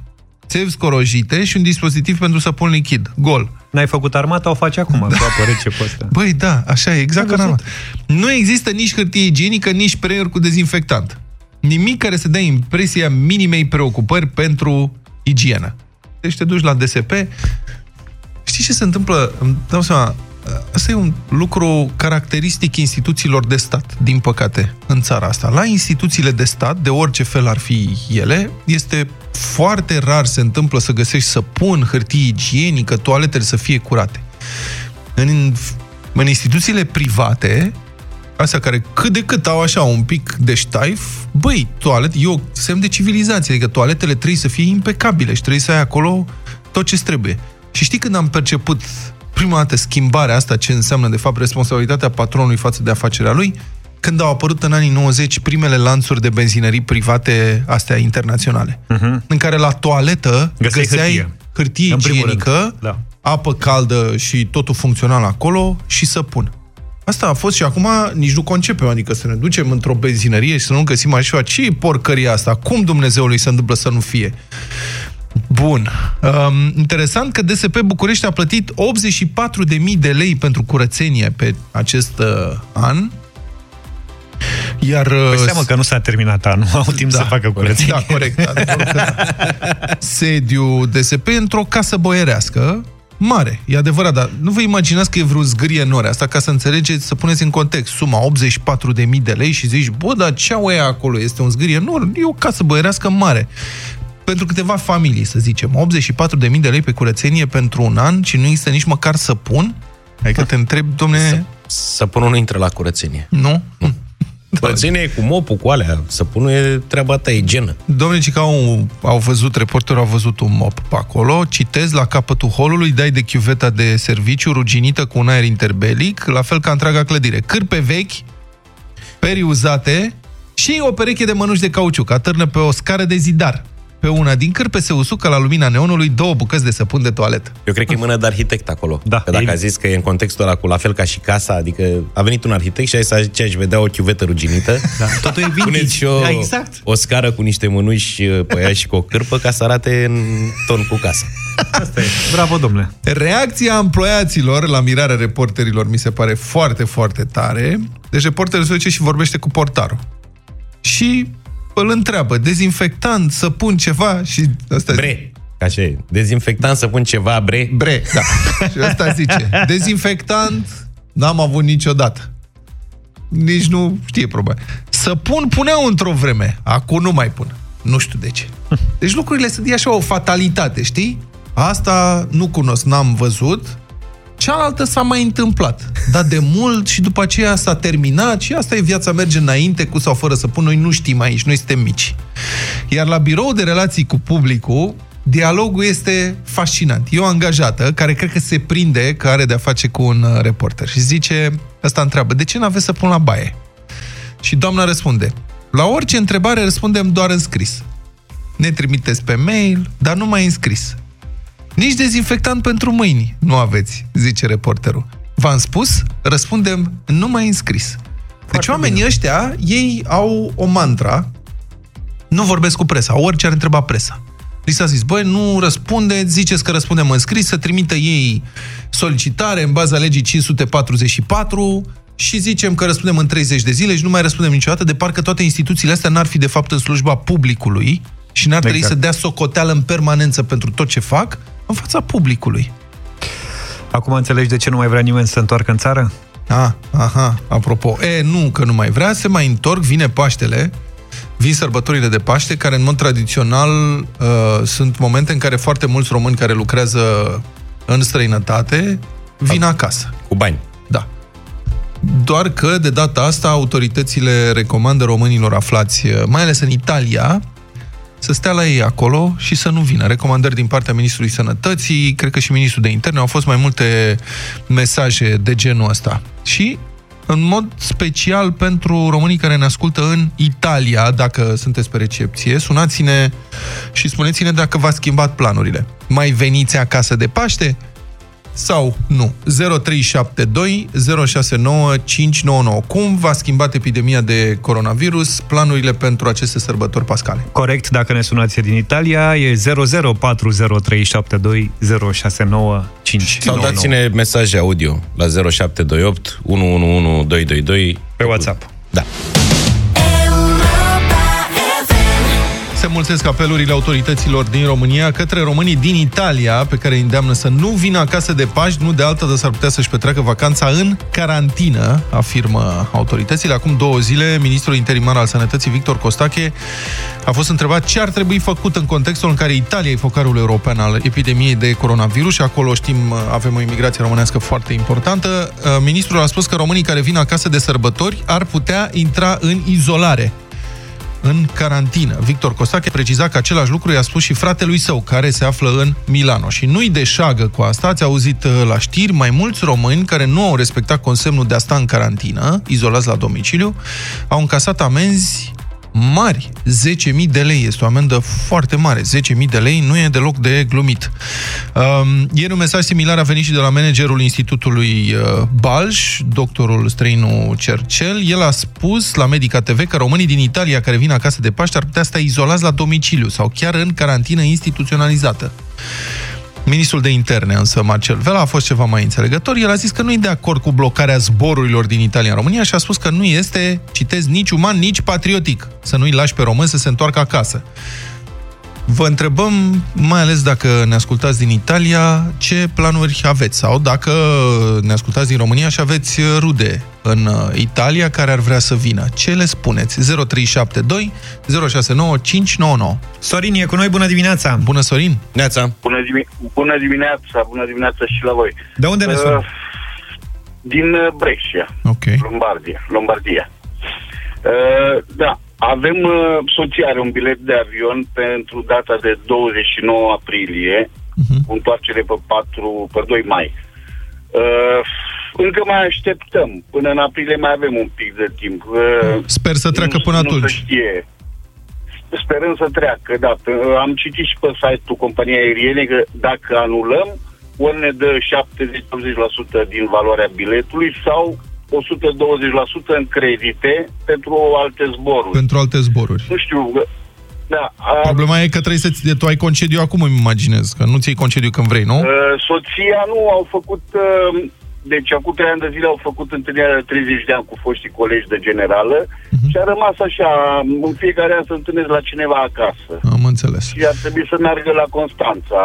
țevi scorojite și un dispozitiv pentru săpun lichid. Gol. N-ai făcut armata, o faci acum, cu apă rece pe ăsta. Băi, da, așa e, exact Am ca în văzut. armată. Nu există nici hârtie igienică, nici spray cu dezinfectant. Nimic care să dea impresia minimei preocupări pentru igienă. Deci te duci la DSP. Știi ce se întâmplă? Îmi dau seama, Asta e un lucru caracteristic instituțiilor de stat, din păcate, în țara asta. La instituțiile de stat, de orice fel ar fi ele, este foarte rar se întâmplă să găsești săpun, hârtie igienică, toaletele să fie curate. În, în instituțiile private, astea care cât de cât au așa un pic de ștaif, băi, toalet, e o semn de civilizație, adică toaletele trebuie să fie impecabile și trebuie să ai acolo tot ce trebuie. Și știi când am perceput prima dată schimbarea asta, ce înseamnă de fapt responsabilitatea patronului față de afacerea lui, când au apărut în anii 90 primele lanțuri de benzinării private, astea internaționale, uh-huh. în care la toaletă Găseai găseai hârtie. hârtie În primul igienică, rând, da. apă caldă și totul funcțional acolo și săpun. Asta a fost și acum nici nu concepem, adică să ne ducem într-o benzinărie și să nu găsim așa, ce e porcăria asta? Cum Dumnezeului se întâmplă să nu fie? Bun. Um, interesant că DSP București a plătit 84.000 de lei pentru curățenie pe acest uh, an. Iar, uh, Păi seamă că nu s-a terminat anul, au timp să facă curățenie. da, corect. adevărul că da. Sediu DSP într-o casă boierească mare, e adevărat, dar nu vă imaginați că e vreo zgârie în ore. Asta ca să înțelegeți, să puneți în context suma 84.000 de lei și zici, bă, dar ce au ea acolo? Este un zgârie? Nu, e o casă boierească mare. Pentru câteva familii, să zicem. 84.000 de lei pe curățenie pentru un an și nu există nici măcar săpun? Adică te întreb, domne, Săpunul nu intră la curățenie. nu? Curățenie e cu mopul, cu alea. Săpunul e treaba ta, e genă. Domnule, ci că au, au văzut, reporterul a văzut un mop pe acolo, citez, la capătul holului, dai de chiuveta de serviciu, ruginită cu un aer interbelic, la fel ca întreaga clădire. Cârpe vechi, periuzate, Și o pereche de mănuși de cauciuc atârnă pe o scară de zidar. Pe una din cârpe se usucă la lumina neonului două bucăți de săpun de toaletă. Eu cred că e mână de arhitect acolo. Da. Că dacă a zis că e în contextul ăla cu la fel ca și casa, adică a venit un arhitect și a zis aici aș vedea o chiuvetă ruginită. Da. Totul e vintage. Puneți și o, Da, exact. o scară cu niște mânuși pe ea și cu o cârpă ca să arate în ton cu casa. Asta e. Bravo, domnule. Reacția emploiaților la mirarea reporterilor mi se pare foarte, foarte tare. Deci reporterul se duce și vorbește cu portarul. Și îl întreabă, dezinfectant, să pun ceva și... Asta Bre. Așa e. Dezinfectant să pun ceva, bre. Bre, da. și ăsta zice, dezinfectant n-am avut niciodată. Nici nu știe probabil. Să pun, puneau într-o vreme. Acum nu mai pun. Nu știu de ce. Deci lucrurile sunt e așa o fatalitate, știi? Asta nu cunosc, n-am văzut. Cealaltă s-a mai întâmplat. Dar de mult și după aceea s-a terminat și asta e viața merge înainte cu sau fără să pun. Noi nu știm aici, noi suntem mici. Iar la birou de relații cu publicul, dialogul este fascinant. E o angajată care cred că se prinde că are de-a face cu un uh, reporter și zice, ăsta întreabă, de ce n-aveți să pun la baie? Și doamna răspunde, la orice întrebare răspundem doar în scris. Ne trimiteți pe mail, dar nu mai în scris. Nici dezinfectant pentru mâini nu aveți, zice reporterul. V-am spus, răspundem numai în scris. Deci oamenii ăștia, ei au o mantra, nu vorbesc cu presa, orice ar întreba presa. Li s-a zis, băi, nu răspundeți, ziceți că răspundem în scris, să trimită ei solicitare în baza legii 544 și zicem că răspundem în 30 de zile și nu mai răspundem niciodată, de parcă toate instituțiile astea n-ar fi de fapt în slujba publicului și n-ar trebui Exact. să dea socoteală în permanență pentru tot ce fac în fața publicului. Acum înțelegi de ce nu mai vrea nimeni să se întoarcă în țară? Ah, aha, apropo. E, nu, că nu mai vrea, se mai întorc, vine Paștele, vin sărbătorile de Paște, care în mod tradițional uh, sunt momente în care foarte mulți români care lucrează în străinătate vin acasă. Cu bani. Da. Doar că, de data asta, autoritățile recomandă românilor aflați, uh, mai ales în Italia, să stea la ei acolo și să nu vină. Recomandări din partea Ministrului Sănătății, cred că și Ministrul de Interne, au fost mai multe mesaje de genul ăsta. Și în mod special pentru românii care ne ascultă în Italia, dacă sunteți pe recepție, sunați-ne și spuneți-ne dacă v-ați schimbat planurile. Mai veniți acasă de Paște? Sau nu. 0372 069 599. Cum v-a schimbat epidemia de coronavirus planurile pentru aceste sărbători pascale? Corect, dacă ne sunați din Italia, e 0040372069 Sau dați-ne mesaje audio la 0728 111222 pe WhatsApp. Da. Se mulțesc apelurile autorităților din România către românii din Italia, pe care îi îndeamnă să nu vină acasă de Paști, nu de altă, dar s-ar putea să-și petreacă vacanța în carantină, afirmă autoritățile. Acum două zile, ministrul interimar al Sănătății, Victor Costache, a fost întrebat ce ar trebui făcut în contextul în care Italia e focarul european al epidemiei de coronavirus și acolo știm, avem o imigrație românească foarte importantă. Ministrul a spus că românii care vin acasă de sărbători ar putea intra în izolare în carantină. Victor Costache preciza că același lucru i-a spus și fratelui său, care se află în Milano. Și nu-i deșagă cu asta, ați auzit uh, la știri, mai mulți români care nu au respectat consemnul de a sta în carantină, izolați la domiciliu, au încasat amenzi mari, 10.000 de lei. Este o amendă foarte mare. 10.000 de lei nu e deloc de glumit. Um, ieri un mesaj similar a venit și de la managerul Institutului uh, Balș, doctorul străinu Cercel. El a spus la Medica TV că românii din Italia care vin acasă de Paște ar putea sta izolați la domiciliu sau chiar în carantină instituționalizată. Ministrul de interne, însă, Marcel Vela, a fost ceva mai înțelegător. El a zis că nu e de acord cu blocarea zborurilor din Italia în România și a spus că nu este, citez, nici uman, nici patriotic să nu-i lași pe români să se întoarcă acasă. Vă întrebăm, mai ales dacă ne ascultați din Italia, ce planuri aveți sau dacă ne ascultați din România și aveți rude în uh, Italia care ar vrea să vină. Ce le spuneți? 0372 069 599. Sorin e cu noi, bună dimineața! Bună, Sorin! Neața! Bună, dimi- bună dimineața, bună dimineața și la voi. De unde ne suni? Uh, din uh, Brescia, Ok. Lombardia. Lombardia. Uh, da, avem, uh, soția are un bilet de avion pentru data de 29 aprilie, Mhm. cu întoarcere pe 4, pe 2 mai. Uh, încă mai așteptăm. Până în aprilie mai avem un pic de timp. Uh, Sper să treacă nu- până nu atunci. se știe. Sperăm să treacă, da. P- Am citit și pe site-ul companiei aeriene că dacă anulăm, ori ne dă 70-80% din valoarea biletului sau 120% în credite pentru alte zboruri. Pentru alte zboruri. Nu știu, da, a, Problema e că trebuie să tu ai concediu acum, îmi imaginez, că nu ți-ai concediu când vrei, nu? Uh, soția nu au făcut... Uh, deci, acum trei ani de zile au făcut întâlnirea de 30 de ani cu foștii colegi de generală Mhm. și a rămas așa, în fiecare an să întâlnesc la cineva acasă. Am înțeles. Și ar trebui să meargă la Constanța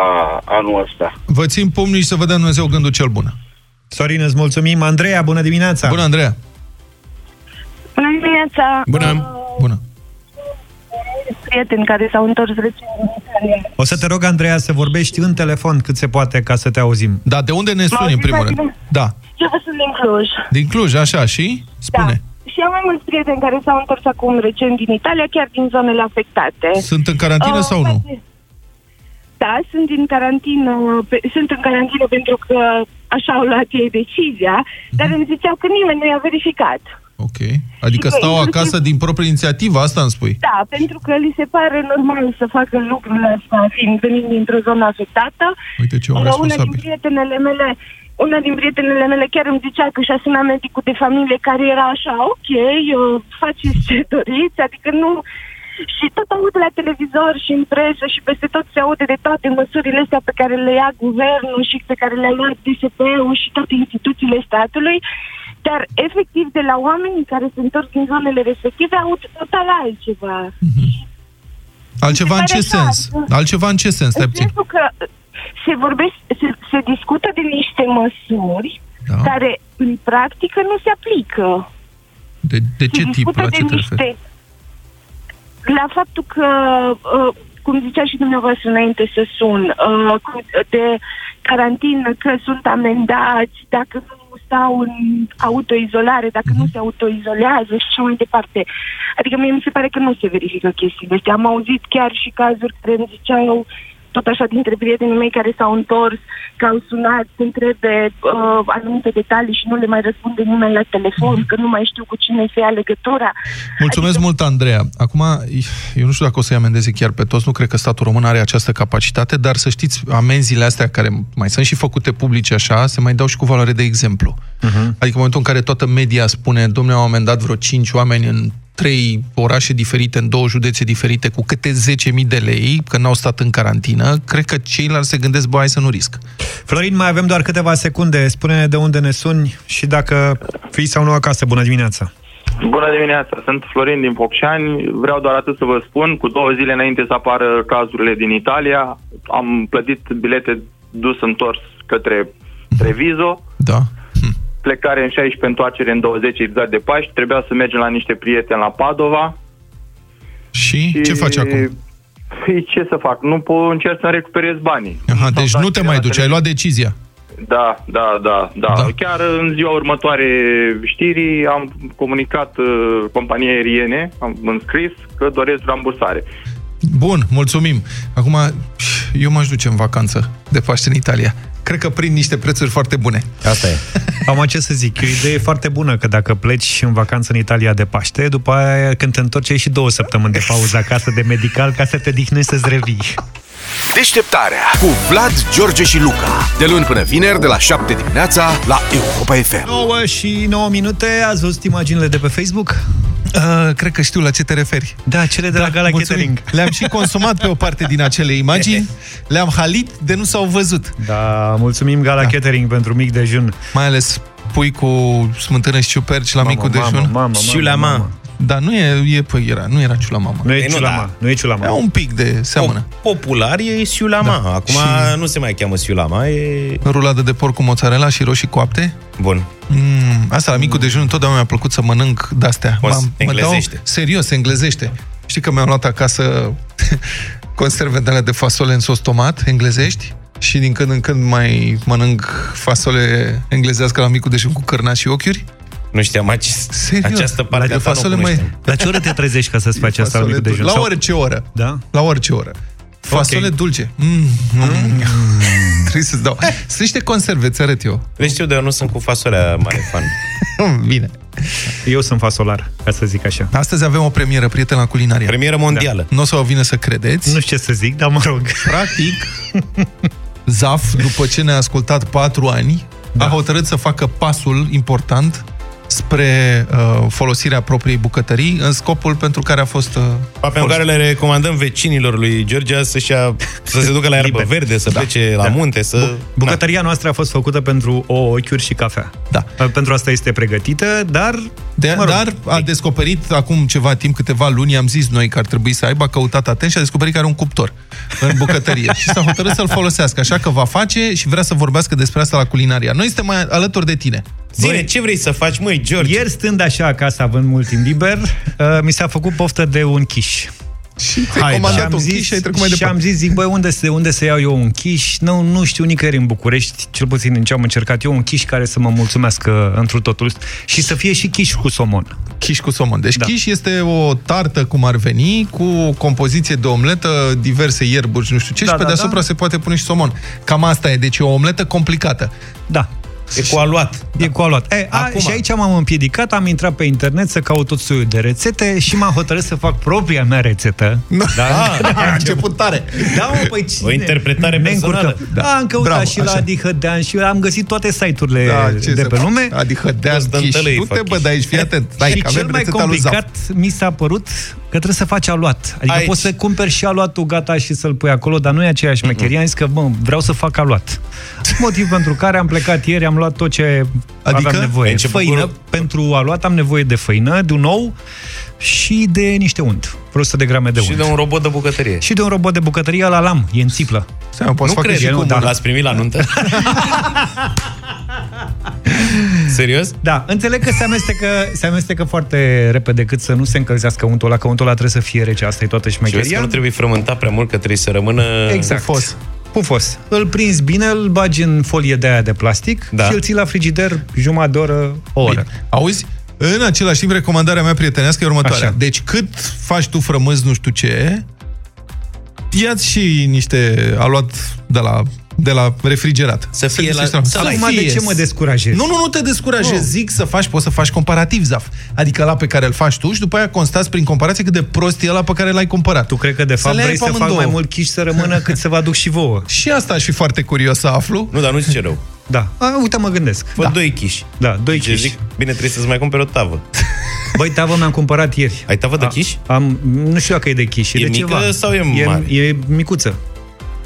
anul ăsta. Vă țin pumnii și să vă dea Dumnezeu gândul cel bun. Sorin, îți mulțumim. Andreea, bună dimineața! Bună, Andreea! Bună dimineața! Bună! Bună! Prieteni care s-au întors recent din Italia. O să te rog, Andreea, să vorbești în telefon cât se poate ca să te auzim. Da, de unde ne suni în M-auziți primul mai rând? bine? Da, Eu vă sunt din Cluj. din Cluj, așa, și? Spune. Da. Și am mai mulți prieteni care s-au întors acum recent din Italia, chiar din zonele afectate. Sunt în carantină Uh, sau nu? Da, sunt în carantină, pe, sunt în carantină pentru că așa au luat ei decizia, dar îmi ziceau că nimeni nu i-a verificat. Ok. Adică Și că stau inclusiv- acasă din proprie inițiativă, asta îmi spui? Da, pentru că li se pare normal să facă lucrurile astea, fiind venind dintr-o zonă afectată. Uite ce om Uh, Una din responsabil. prietenele mele una din prietenele mele chiar îmi zicea că și-a sunat medicul de familie care era așa, ok, uh, faceți ce doriți, adică nu... Și tot aud la televizor și în presă și peste tot se aude de toate măsurile astea pe care le ia guvernul și pe care le-a luat DSP-ul și toate instituțiile statului, dar efectiv de la oamenii care se întorc din zonele respective aud total altceva. Altceva în se ce pare sens? așa. Altceva în ce sens? Stai În puțin. sensul că se vorbește, se, se discută de niște măsuri Da. care în practică nu se aplică. De, de ce se tip? discută La de ce te referi? Niște... La faptul că, uh, cum zicea și dumneavoastră înainte să sun, uh, cu- de carantină, că sunt amendați dacă nu stau în autoizolare, dacă Mhm. nu se autoizolează și așa mai departe. Adică mie mi se pare că nu se verifică chestiile astea. Am auzit chiar și cazuri care îmi ziceau tot așa dintre prietenii mei care s-au întors, că au sunat să întrebe uh, anumite detalii și nu le mai răspunde nimeni la telefon, că nu mai știu cu cine să ia legătura. Mulțumesc mult, Andreea. Acum, eu nu știu dacă o să-i amendeze chiar pe toți, nu cred că statul român are această capacitate, dar să știți, amenziile astea care mai sunt și făcute publice așa, se mai dau și cu valoare de exemplu. Uh-huh. Adică în momentul în care toată media spune, domnule, au amendat vreo 5 oameni în trei orașe diferite, în două județe diferite, cu câte 10.000 de lei, că n-au stat în carantină, cred că ceilalți se gândesc, bă, hai să nu risc. Florin, mai avem doar câteva secunde. Spune-ne de unde ne suni și dacă fii sau nu acasă. Bună dimineața! Bună dimineața, sunt Florin din Focșani. Vreau doar atât să vă spun, cu două zile înainte să apară cazurile din Italia, am plătit bilete dus întors către Treviso, Da. Plecare în 16, întoarcere în 20 exact de Paști, trebuia să mergem la niște prieteni la Padova. Și, ce faci acum? Păi ce să fac? Nu pot încerc să recuperez banii. Aha, deci nu te mai duci, ai luat decizia. Da, da, da, da, da. Chiar în ziua următoare știrii am comunicat uh, companiei aeriene, am înscris că doresc rambursare. Bun, mulțumim. Acum, eu m-aș duce în vacanță de Paște în Italia. Cred că prind niște prețuri foarte bune. Asta e. Am ce să zic, e o idee foarte bună că dacă pleci în vacanță în Italia de Paște, după aia când te întorci ai și două săptămâni de pauză acasă de medical ca să te dihnești să-ți revii. Deșteptarea cu Vlad, George și Luca. De luni până vineri, de la 7 dimineața, la Europa FM. 9 și 9 minute, ați văzut imaginile de pe Facebook? Uh, cred că știu la ce te referi. Da, cele de la Gala mulțumim. Catering. Le-am și consumat pe o parte din acele imagini, le-am halit de nu s-au văzut. Da, mulțumim Gala da. Catering pentru mic dejun. Mai ales pui cu smântână și ciuperci la Mamă, micul mamă, dejun. mamă, Și la mamă. mamă. Da, nu e, e păi era, nu era ciula mama. Nu e Ei, nu, ciulama, da. nu e ciulama. E un pic de seamănă. Popular e siulama. Da. Acum Și- nu se mai cheamă siulama, e... Ruladă de porc cu mozzarella și roșii coapte. Bun. Mm, asta la micul dejun întotdeauna mi-a plăcut să mănânc de-astea. O să M-am- mă englezește. Dau, serios, se englezește. Știi că mi-am luat acasă conserve de alea de fasole în sos tomat, englezești, și din când în când mai mănânc fasole englezească la micul dejun cu cărnați și ochiuri. Nu știam acest, Serios? această parte La a ta fasole nu mai- cunoșteam. La ce oră te trezești ca să-ți faci asta la Fasole micul dejun? La Sau- orice oră. Da? La orice oră. Fasole Ok. dulce. Mm, mm. Trebuie să-ți dau. Sunt niște conserve, ți arăt eu. Le știu, dar eu nu sunt cu fasolea mare fan. Bine. Eu sunt fasolar, ca să zic așa. Astăzi avem o premieră, prieten la culinaria. Premieră mondială. Nu o să o vină să credeți. Nu știu ce să zic, dar mă rog. Practic, Zaf, după ce ne-a ascultat patru ani, da. a hotărât să facă pasul important spre uh, folosirea propriei bucătării în scopul pentru care a fost... Uh, Pe care le recomandăm vecinilor lui Georgia să-și ia, să se ducă la iarbă Liber. verde, să Da. plece la Da. munte, să... Bucătăria noastră a fost făcută pentru o ochiuri și cafea. Da. Pentru asta este pregătită, dar... De, mă rog, dar a descoperit acum ceva timp, câteva luni, am zis noi că ar trebui să aibă, a căutat atent și a descoperit că are un cuptor în bucătărie și s-a hotărât să-l folosească, așa că va face și vrea să vorbească despre asta la culinaria. Noi suntem mai alături de tine. Zine, ce vrei să faci, măi, George? Ieri, stând așa acasă, având mult timp liber, uh, mi s-a făcut poftă de un chiș. Și ți-ai comandat un quiche și ai trecut mai și departe. am zis, zic, băi, unde să, unde să iau eu un chiș? Nu, nu știu nicăieri în București, cel puțin în ce am încercat eu, un chiș care să mă mulțumească întru totul și să fie și chiș cu somon. Chiș cu somon. Deci da. chiș este o tartă, cum ar veni, cu compoziție de omletă, diverse ierburi, nu știu ce, Da, și pe da, deasupra da. se poate pune și somon. Cam asta e, deci e o omletă complicată. Da. E cu aluat. E cu aluat. E, a, Acum. și aici m-am împiedicat, am intrat pe internet să caut tot soiul de rețete și m-am hotărât să fac propria mea rețetă. Da, a început tare. Da, mă, păi cine? O interpretare ne personală. încurcăm. Da. Am căutat Bravo, și la așa. Adi Hădean și am găsit toate site-urile Da, ce de să pe fac? lume. Adică Dean Toți Chiș. dântălăii Nu te fac bă, chiș. dar ești, fii atent. Stai, și că avem cel mai rețeta lui Zaf. complicat mi s-a părut că trebuie să faci aluat. Adică Aici. poți să cumperi și aluatul gata și să-l pui acolo, dar nu e aceeași mecherie. Am zis că, bă, vreau să fac aluat. Motiv pentru care am plecat ieri, am luat tot ce Adică? aveam nevoie. Ai început Făină, cu- pentru aluat am nevoie de făină, de un ou și de niște unt. Vreo 100 de grame de unt. Și de un robot de bucătărie. și de un robot de bucătărie la lam, e în țiplă. Stai, mă, poți nu să facă cred, și nu, cu da. mână. L-ați primit la nuntă? Serios? Da, înțeleg că se amestecă, se amestecă foarte repede cât să nu se încălzească untul ăla, că untul ăla trebuie să fie rece, asta e toată Și vezi că șmecheria. nu trebuie frământat prea mult, că trebuie să rămână... Exact. Pufos. Pufos. Îl prinzi bine, îl bagi în folie de aia de plastic Da. și îl ții la frigider jumătate de oră, o oră. Bine. Auzi? În același timp, recomandarea mea prietenească e următoarea. Așa. Deci cât faci tu frămâns nu știu ce, ia-ți și niște aluat de la, de la refrigerat. Să fie Se la- găsește să Acum de ce mă descurajezi? Nu, nu, nu te descurajezi. Nu. Zic să faci, poți să faci comparativ, Zaf. Adică la pe care îl faci tu și după aia constați prin comparație cât de prost e ăla pe care l-ai cumpărat. Tu cred că de Să fapt le ai vrei pe să fac amândouă. mai mult chiși să rămână cât să vă aduc și vouă. Și asta aș fi foarte curios să aflu. Nu, dar nu zice rău. Da. A, uite, mă gândesc. Fă da. doi chiși. Da, doi Ce chiși. zic, bine, trebuie să-ți mai cumperi o tavă. Băi, tavă mi-am cumpărat ieri. Ai tavă de A- chiși? Am, nu știu dacă e de chiși, E de mică ceva. sau e e, mare? E micuță.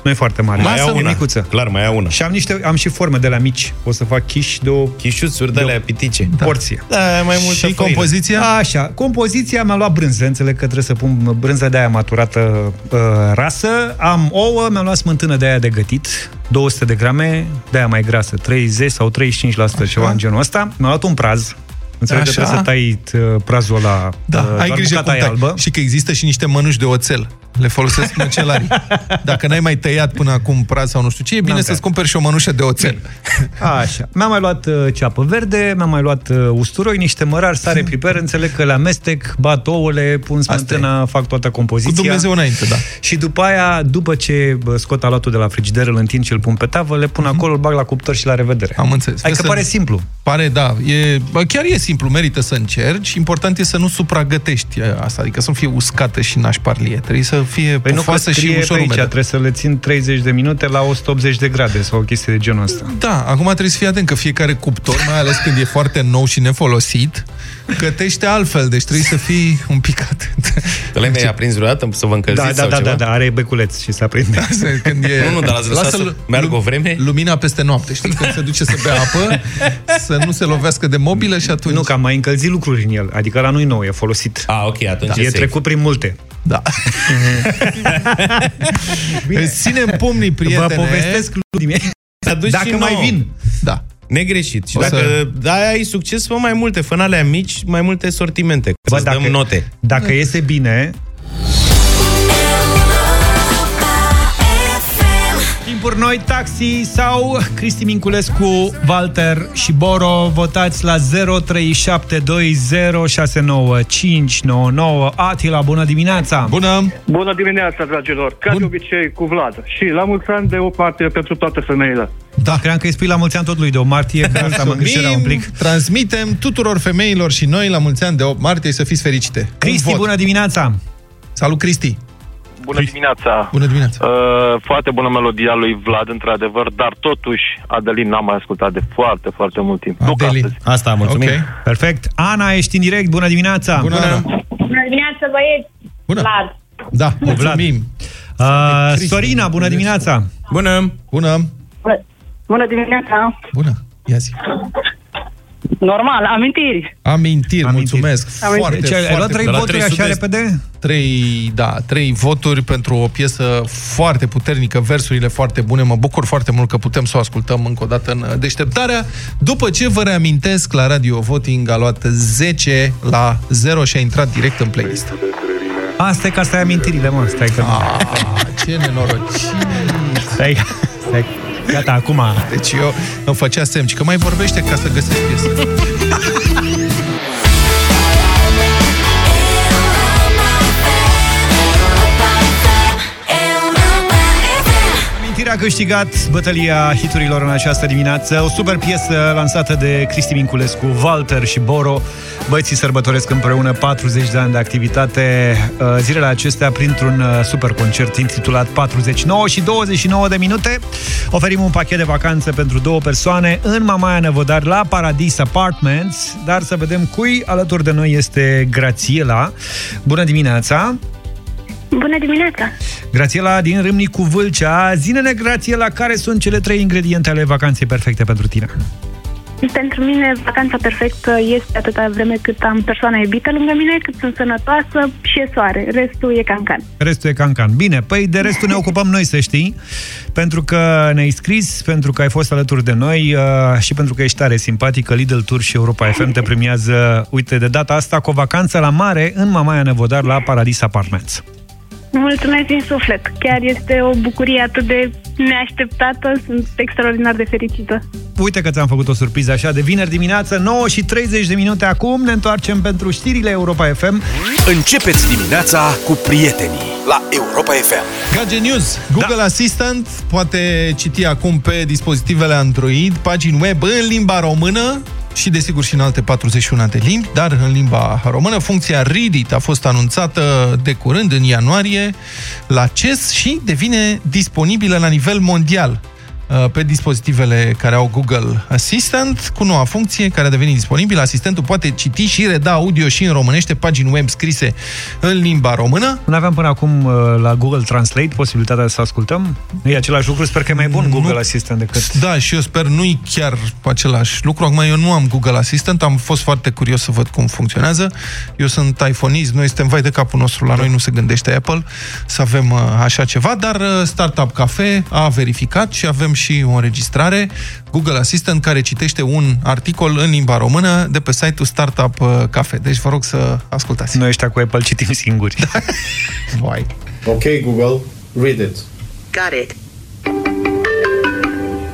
Nu e foarte mare. Mai ia e una. micuță. Clar, mai ia una. Și am, niște, am și forme de la mici. O să fac chiși de o Chișuțuri de alea pitice. da. porție. Da, mai multă Și făină. compoziția? Așa, compoziția mi-a luat brânză, înțeleg că trebuie să pun brânza de aia maturată uh, rasă. Am ouă, mi-am luat smântână de aia de gătit, 200 de grame, de aia mai grasă, 30 sau 35% ceva în genul ăsta. Mi-am luat un praz, înțeleg că Așa. trebuie să tai uh, prazul ăla, Da, uh, ai doar grijă bucata cum aia tai. albă. Și că există și niște mănuși de oțel. Le folosesc măcelarii. Dacă n-ai mai tăiat până acum praz sau nu știu ce, e bine N-am să-ți tăiat. cumperi și o mănușă de oțel. Așa. Mi-am mai luat uh, ceapă verde, mi-am mai luat uh, usturoi, niște mărari, sare, piper, înțeleg că le amestec, bat ouăle, pun smântâna, fac toată Cu compoziția. Dumnezeu înainte, da. Și după aia, după ce bă, scot aluatul de la frigider, îl întind și îl pun pe tavă, le pun acolo, îl bag la cuptor și la revedere. Am înțeles. Adică Trebuie pare să- simplu. Pare, da. E, bă, chiar e simplu, merită să încerci. Important e să nu supragătești e, asta, adică să nu fie uscată și nașparlie. Trebuie să fie Păi nu că pufoasă și scrie pe ușor aici, umedă. trebuie să le țin 30 de minute la 180 de grade sau o chestie de genul ăsta. Da, acum trebuie să fii atent că fiecare cuptor, mai ales când e foarte nou și nefolosit, gătește altfel, deci trebuie să fii un pic atent. Te le-ai mai aprins vreodată să vă încălziți Da, da, sau da, ceva? da, da, are beculeț și se aprinde. Când e... Nu, nu, dar l-ați lăsat Lasă-l să meargă o vreme? Lumina peste noapte, știi? Când se duce să bea apă, să nu se lovească de mobilă și atunci... Nu, că am mai încălzit lucruri în el. Adică la nu nou, e folosit. Ah, ok, atunci Da. e E safe. trecut prin multe. Da. Îți ținem pumnii, prietene. Vă povestesc lucruri mie. Să aduci Dacă și mai nouă. vin. Da. Negreșit. Și O dacă să- da, ai succes, fă mai multe. Fă în alea mici, mai multe sortimente. Bă, să dăm note. Dacă iese bine, Timpul Tipuri noi, taxi sau Cristi Minculescu, Walter și Boro. Votați la 0372069599. Atila, bună dimineața! Bună! Bună dimineața, dragilor! Ca Bun. de obicei, cu Vlad. Și la mulți ani de o parte pentru toate femeile. Da, cream că îi spui la mulți ani tot lui de 8 martie, că asta mă îngrișerea un plic. Transmitem tuturor femeilor și noi la mulți ani de 8 martie să fiți fericite. Cristi, bună dimineața! Salut, Cristi! Bună dimineața! Bună dimineața! Uh, foarte bună melodia lui Vlad, într-adevăr, dar totuși Adelin n-am mai ascultat de foarte, foarte mult timp. Adelin. Nu ca Asta, mulțumim. Ok. Perfect. Ana, ești în direct, bună dimineața! Bună, Ana. Bună dimineața, băieți! Bună. Vlad. Da, mulțumim! Uh, Sorina, bună dimineața! Bună! Bună! Bună, bună dimineața! Bună! Ia zi! Normal, amintiri. Amintiri, mulțumesc! Amintiri. Foarte, Deci ai foarte luat trei bun. voturi așa repede? Trei, da, trei voturi pentru o piesă foarte puternică, versurile foarte bune. Mă bucur foarte mult că putem să o ascultăm încă o dată în deșteptarea. După ce vă reamintesc, la Radio Voting a luat 10 la 0 și a intrat direct în playlist. Asta e ca să ai amintirile, mă, stai că... Ah, ce nenorocit! Stai, stai. Gata, acum... Deci eu îmi făcea semn, ci că mai vorbește ca să găsesc piesă. Amintirea a câștigat bătălia hiturilor în această dimineață. O super piesă lansată de Cristi Minculescu, Walter și Boro. Băieții sărbătoresc împreună 40 de ani de activitate. Uh, Zilele acestea printr-un uh, super concert intitulat 49 și 29 de minute. Oferim un pachet de vacanțe pentru două persoane în Mamaia Năvodar la Paradis Apartments. Dar să vedem cui alături de noi este Grațiela. Bună dimineața! Bună dimineața! Grațiela din Râmnicu Vâlcea. Zine-ne, Grațiela, care sunt cele trei ingrediente ale vacanței perfecte pentru tine? Pentru mine, vacanța perfectă este atâta vreme cât am persoana iubită lângă mine, cât sunt sănătoasă și e soare. Restul e cancan. Restul e cancan. Bine, păi de restul ne ocupăm noi, să știi, pentru că ne-ai scris, pentru că ai fost alături de noi uh, și pentru că ești tare simpatică. Lidl Tour și Europa FM te premiază, uite, de data asta cu o vacanță la mare în Mamaia Nevodar la Paradis Apartments. Mulțumesc din suflet. Chiar este o bucurie atât de neașteptată. Sunt extraordinar de fericită. Uite că ți-am făcut o surpriză așa de vineri dimineață, 9 și 30 de minute acum. Ne întoarcem pentru știrile Europa FM. Începeți dimineața cu prietenii la Europa FM. Gage News. Google da. Assistant poate citi acum pe dispozitivele Android pagini web în limba română și desigur și în alte 41 de limbi, dar în limba română. Funcția Read It a fost anunțată de curând, în ianuarie, la CES și devine disponibilă la nivel mondial pe dispozitivele care au Google Assistant, cu noua funcție care a devenit disponibilă. Asistentul poate citi și reda audio și în românește pagini web scrise în limba română. Nu aveam până acum uh, la Google Translate posibilitatea să ascultăm? Nu e același lucru? Sper că e mai bun Google Nu. Assistant decât... Da, și eu sper nu-i chiar același lucru. Acum eu nu am Google Assistant, am fost foarte curios să văd cum funcționează. Eu sunt iPhoneist, noi suntem vai de capul nostru, la noi nu se gândește Apple să avem uh, așa ceva, dar uh, Startup Cafe a verificat și avem și o înregistrare Google Assistant care citește un articol în limba română de pe site-ul Startup uh, Cafe. Deci vă rog să ascultați. Noi ăștia cu Apple citim singuri. Vai. Ok, Google, read it. Got it.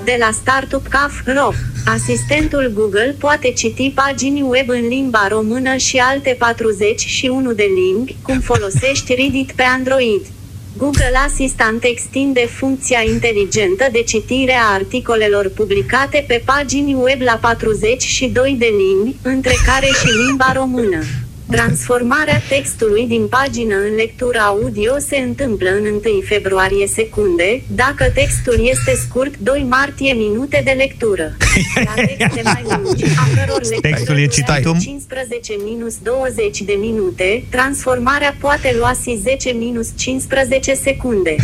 De la Startup Caf Ro, asistentul Google poate citi pagini web în limba română și alte 41 de limbi, cum folosești Reddit pe Android. Google Assistant extinde funcția inteligentă de citire a articolelor publicate pe pagini web la 42 de limbi, între care și limba română. Transformarea textului din pagină în lectură audio se întâmplă în 1 februarie secunde, dacă textul este scurt 2 martie minute de lectură. La texte mai lungi, a căror lectură Textul e citit, durează um? 15 minus 20 de minute, transformarea poate lua și 10 minus 15 secunde.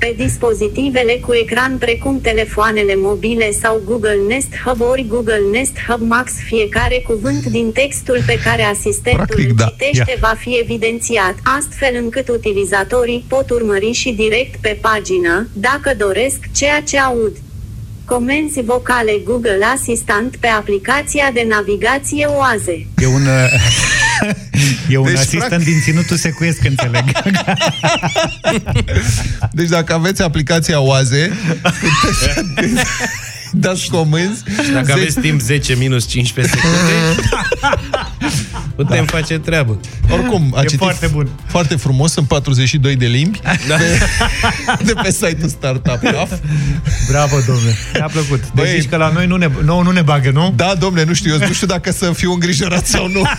Pe dispozitivele cu ecran precum telefoanele mobile sau Google Nest Hub ori Google Nest Hub Max, fiecare cuvânt din textul pe care asistentul Practic, îl da. citește Ia. va fi evidențiat, astfel încât utilizatorii pot urmări și direct pe pagină, dacă doresc, ceea ce aud. Comenzi vocale Google Assistant pe aplicația de navigație Oaze. E un, e un Deci, deci, asistent practic- din ținutul secuiesc, înțeleg. Deci dacă aveți aplicația Oaze, puteți dați comenzi. Dacă aveți timp 10 minus 15 secunde, putem face treabă. Oricum, a E citit foarte bun. foarte frumos, sunt 42 de limbi Da. de, de pe site-ul Startup Graph. Bravo, domnule. Mi-a plăcut. Deci Băi- zici că la noi nu ne, nouă nu ne bagă, nu? Da, domnule, nu știu, eu nu știu dacă să fiu îngrijorat sau nu.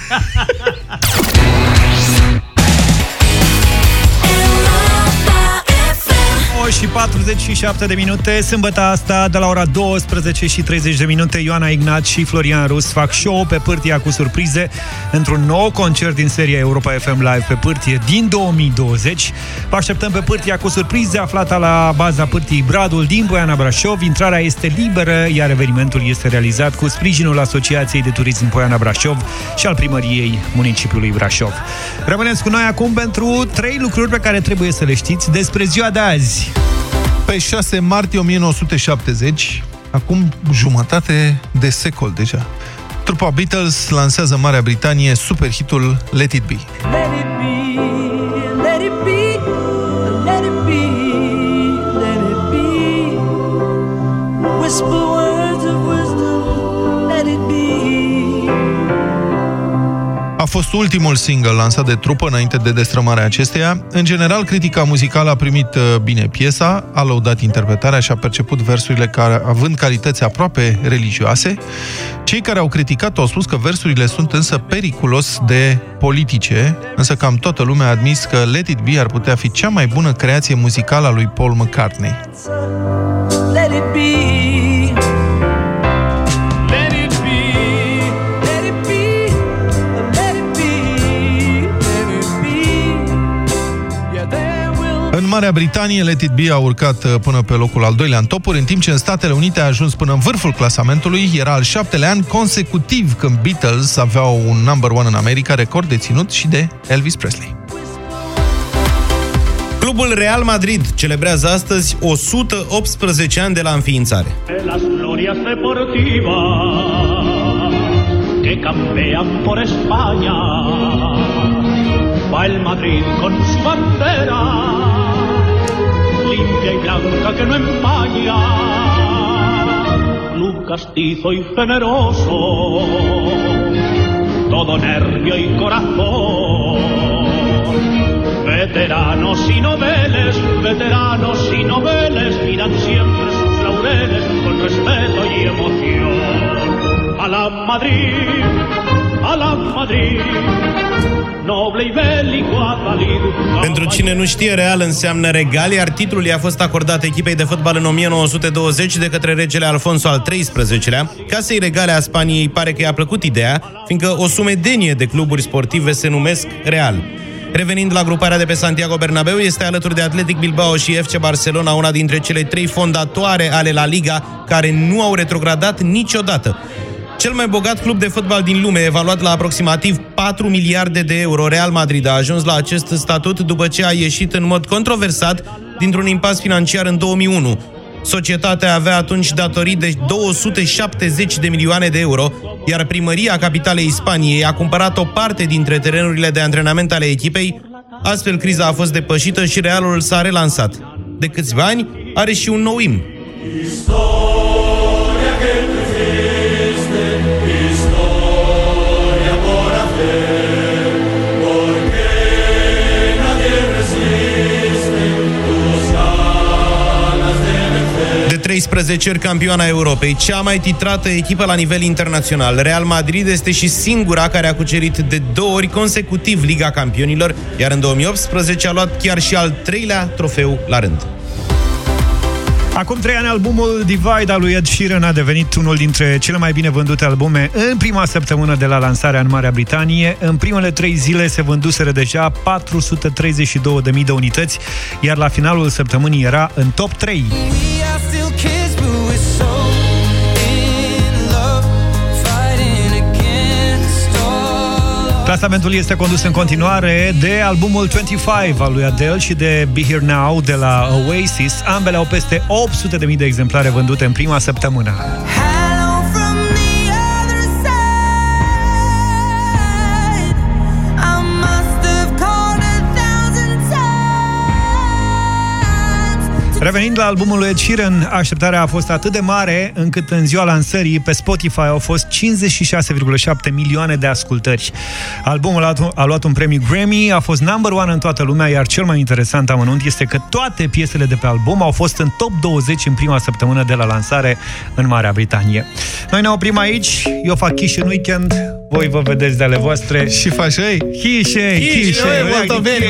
și 47 de minute, sâmbătă asta, de la ora 12 și 30 de minute, Ioana Ignat și Florian Rus fac show pe Pârtia cu surprize într-un nou concert din seria Europa FM Live pe Pârtie din 2020. Vă așteptăm pe Pârtia cu surprize, aflată la baza Pârtiei Bradul din Boiana Brașov. Intrarea este liberă, iar evenimentul este realizat cu sprijinul Asociației de Turism Boiana Brașov și al Primăriei Municipiului Brașov. Rămâneți cu noi acum pentru trei lucruri pe care trebuie să le știți despre ziua de azi. Pe 6 martie 1970, acum jumătate de secol deja, trupa Beatles lansează în Marea Britanie superhitul Let It Be. Let it be, fost ultimul single lansat de trupă înainte de destrămarea acesteia. În general, critica muzicală a primit uh, bine piesa, a lăudat interpretarea și a perceput versurile ca având calități aproape religioase. Cei care au criticat au spus că versurile sunt însă periculos de politice, însă cam toată lumea a admis că Let It Be ar putea fi cea mai bună creație muzicală a lui Paul McCartney. Marea Britanie, Let It Be a urcat uh, până pe locul al doilea în topuri, în timp ce în Statele Unite a ajuns până în vârful clasamentului. Era al șaptelea an consecutiv când Beatles aveau un number one în America, record deținut și de Elvis Presley. Clubul Real Madrid celebrează astăzi 118 ani de la înființare. las glorias deportivas que campean por España. Va el Madrid con su bandera, limpia y blanca que no empaña. Club castizo y generoso, todo nervio y corazón. Veteranos y noveles, veteranos y noveles miran siempre sus laureles con respeto y emoción. A la Madrid, a la Madrid, noble y bélico Adalid. Pentru cine nu știe, Real înseamnă regal, iar titlul i-a fost acordat echipei de fotbal în 1920 de către regele Alfonso al XIII-lea. Casei regale a Spaniei pare că i-a plăcut ideea, fiindcă o sumedenie de cluburi sportive se numesc Real. Revenind la gruparea de pe Santiago Bernabeu, este alături de Athletic Bilbao și FC Barcelona una dintre cele trei fondatoare ale La Liga care nu au retrogradat niciodată. Cel mai bogat club de fotbal din lume, evaluat la aproximativ 4 miliarde de euro, Real Madrid a ajuns la acest statut după ce a ieșit în mod controversat dintr-un impas financiar în 2001. Societatea avea atunci datorii de 270 de milioane de euro, iar primăria capitalei Spaniei a cumpărat o parte dintre terenurile de antrenament ale echipei, astfel criza a fost depășită și Realul s-a relansat. De câțiva ani are și un nou imn. Historia 16 campioana Europei, cea mai titrată echipă la nivel internațional. Real Madrid este și singura care a cucerit de două ori consecutiv Liga Campionilor, iar în 2018 a luat chiar și al treilea trofeu la rând. Acum trei ani, albumul Divide al lui Ed Sheeran a devenit unul dintre cele mai bine vândute albume în prima săptămână de la lansarea în Marea Britanie. În primele trei zile se vânduseră deja 432.000 de unități, iar la finalul săptămânii era în top 3. Clasamentul este condus în continuare de albumul 25 al lui Adele și de Be Here Now de la Oasis. Ambele au peste 800.000 de exemplare vândute în prima săptămână. Revenind la albumul lui Ed Sheeran, așteptarea a fost atât de mare încât în ziua lansării pe Spotify au fost 56,7 milioane de ascultări. Albumul a, a luat un premiu Grammy, a fost number one în toată lumea, iar cel mai interesant amănunt este că toate piesele de pe album au fost în top 20 în prima săptămână de la lansare în Marea Britanie. Noi ne oprim aici, eu fac chiș în weekend, voi vă vedeți de ale voastre. Și faci ei? Chișe, chișe, molto bene.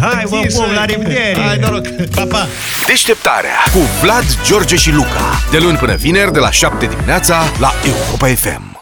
Hai, vă pup, la revedere! Hai, noroc! Pa, pa! Deșteptarea cu Vlad, George și Luca. De luni până vineri, de la 7 dimineața, la Europa FM.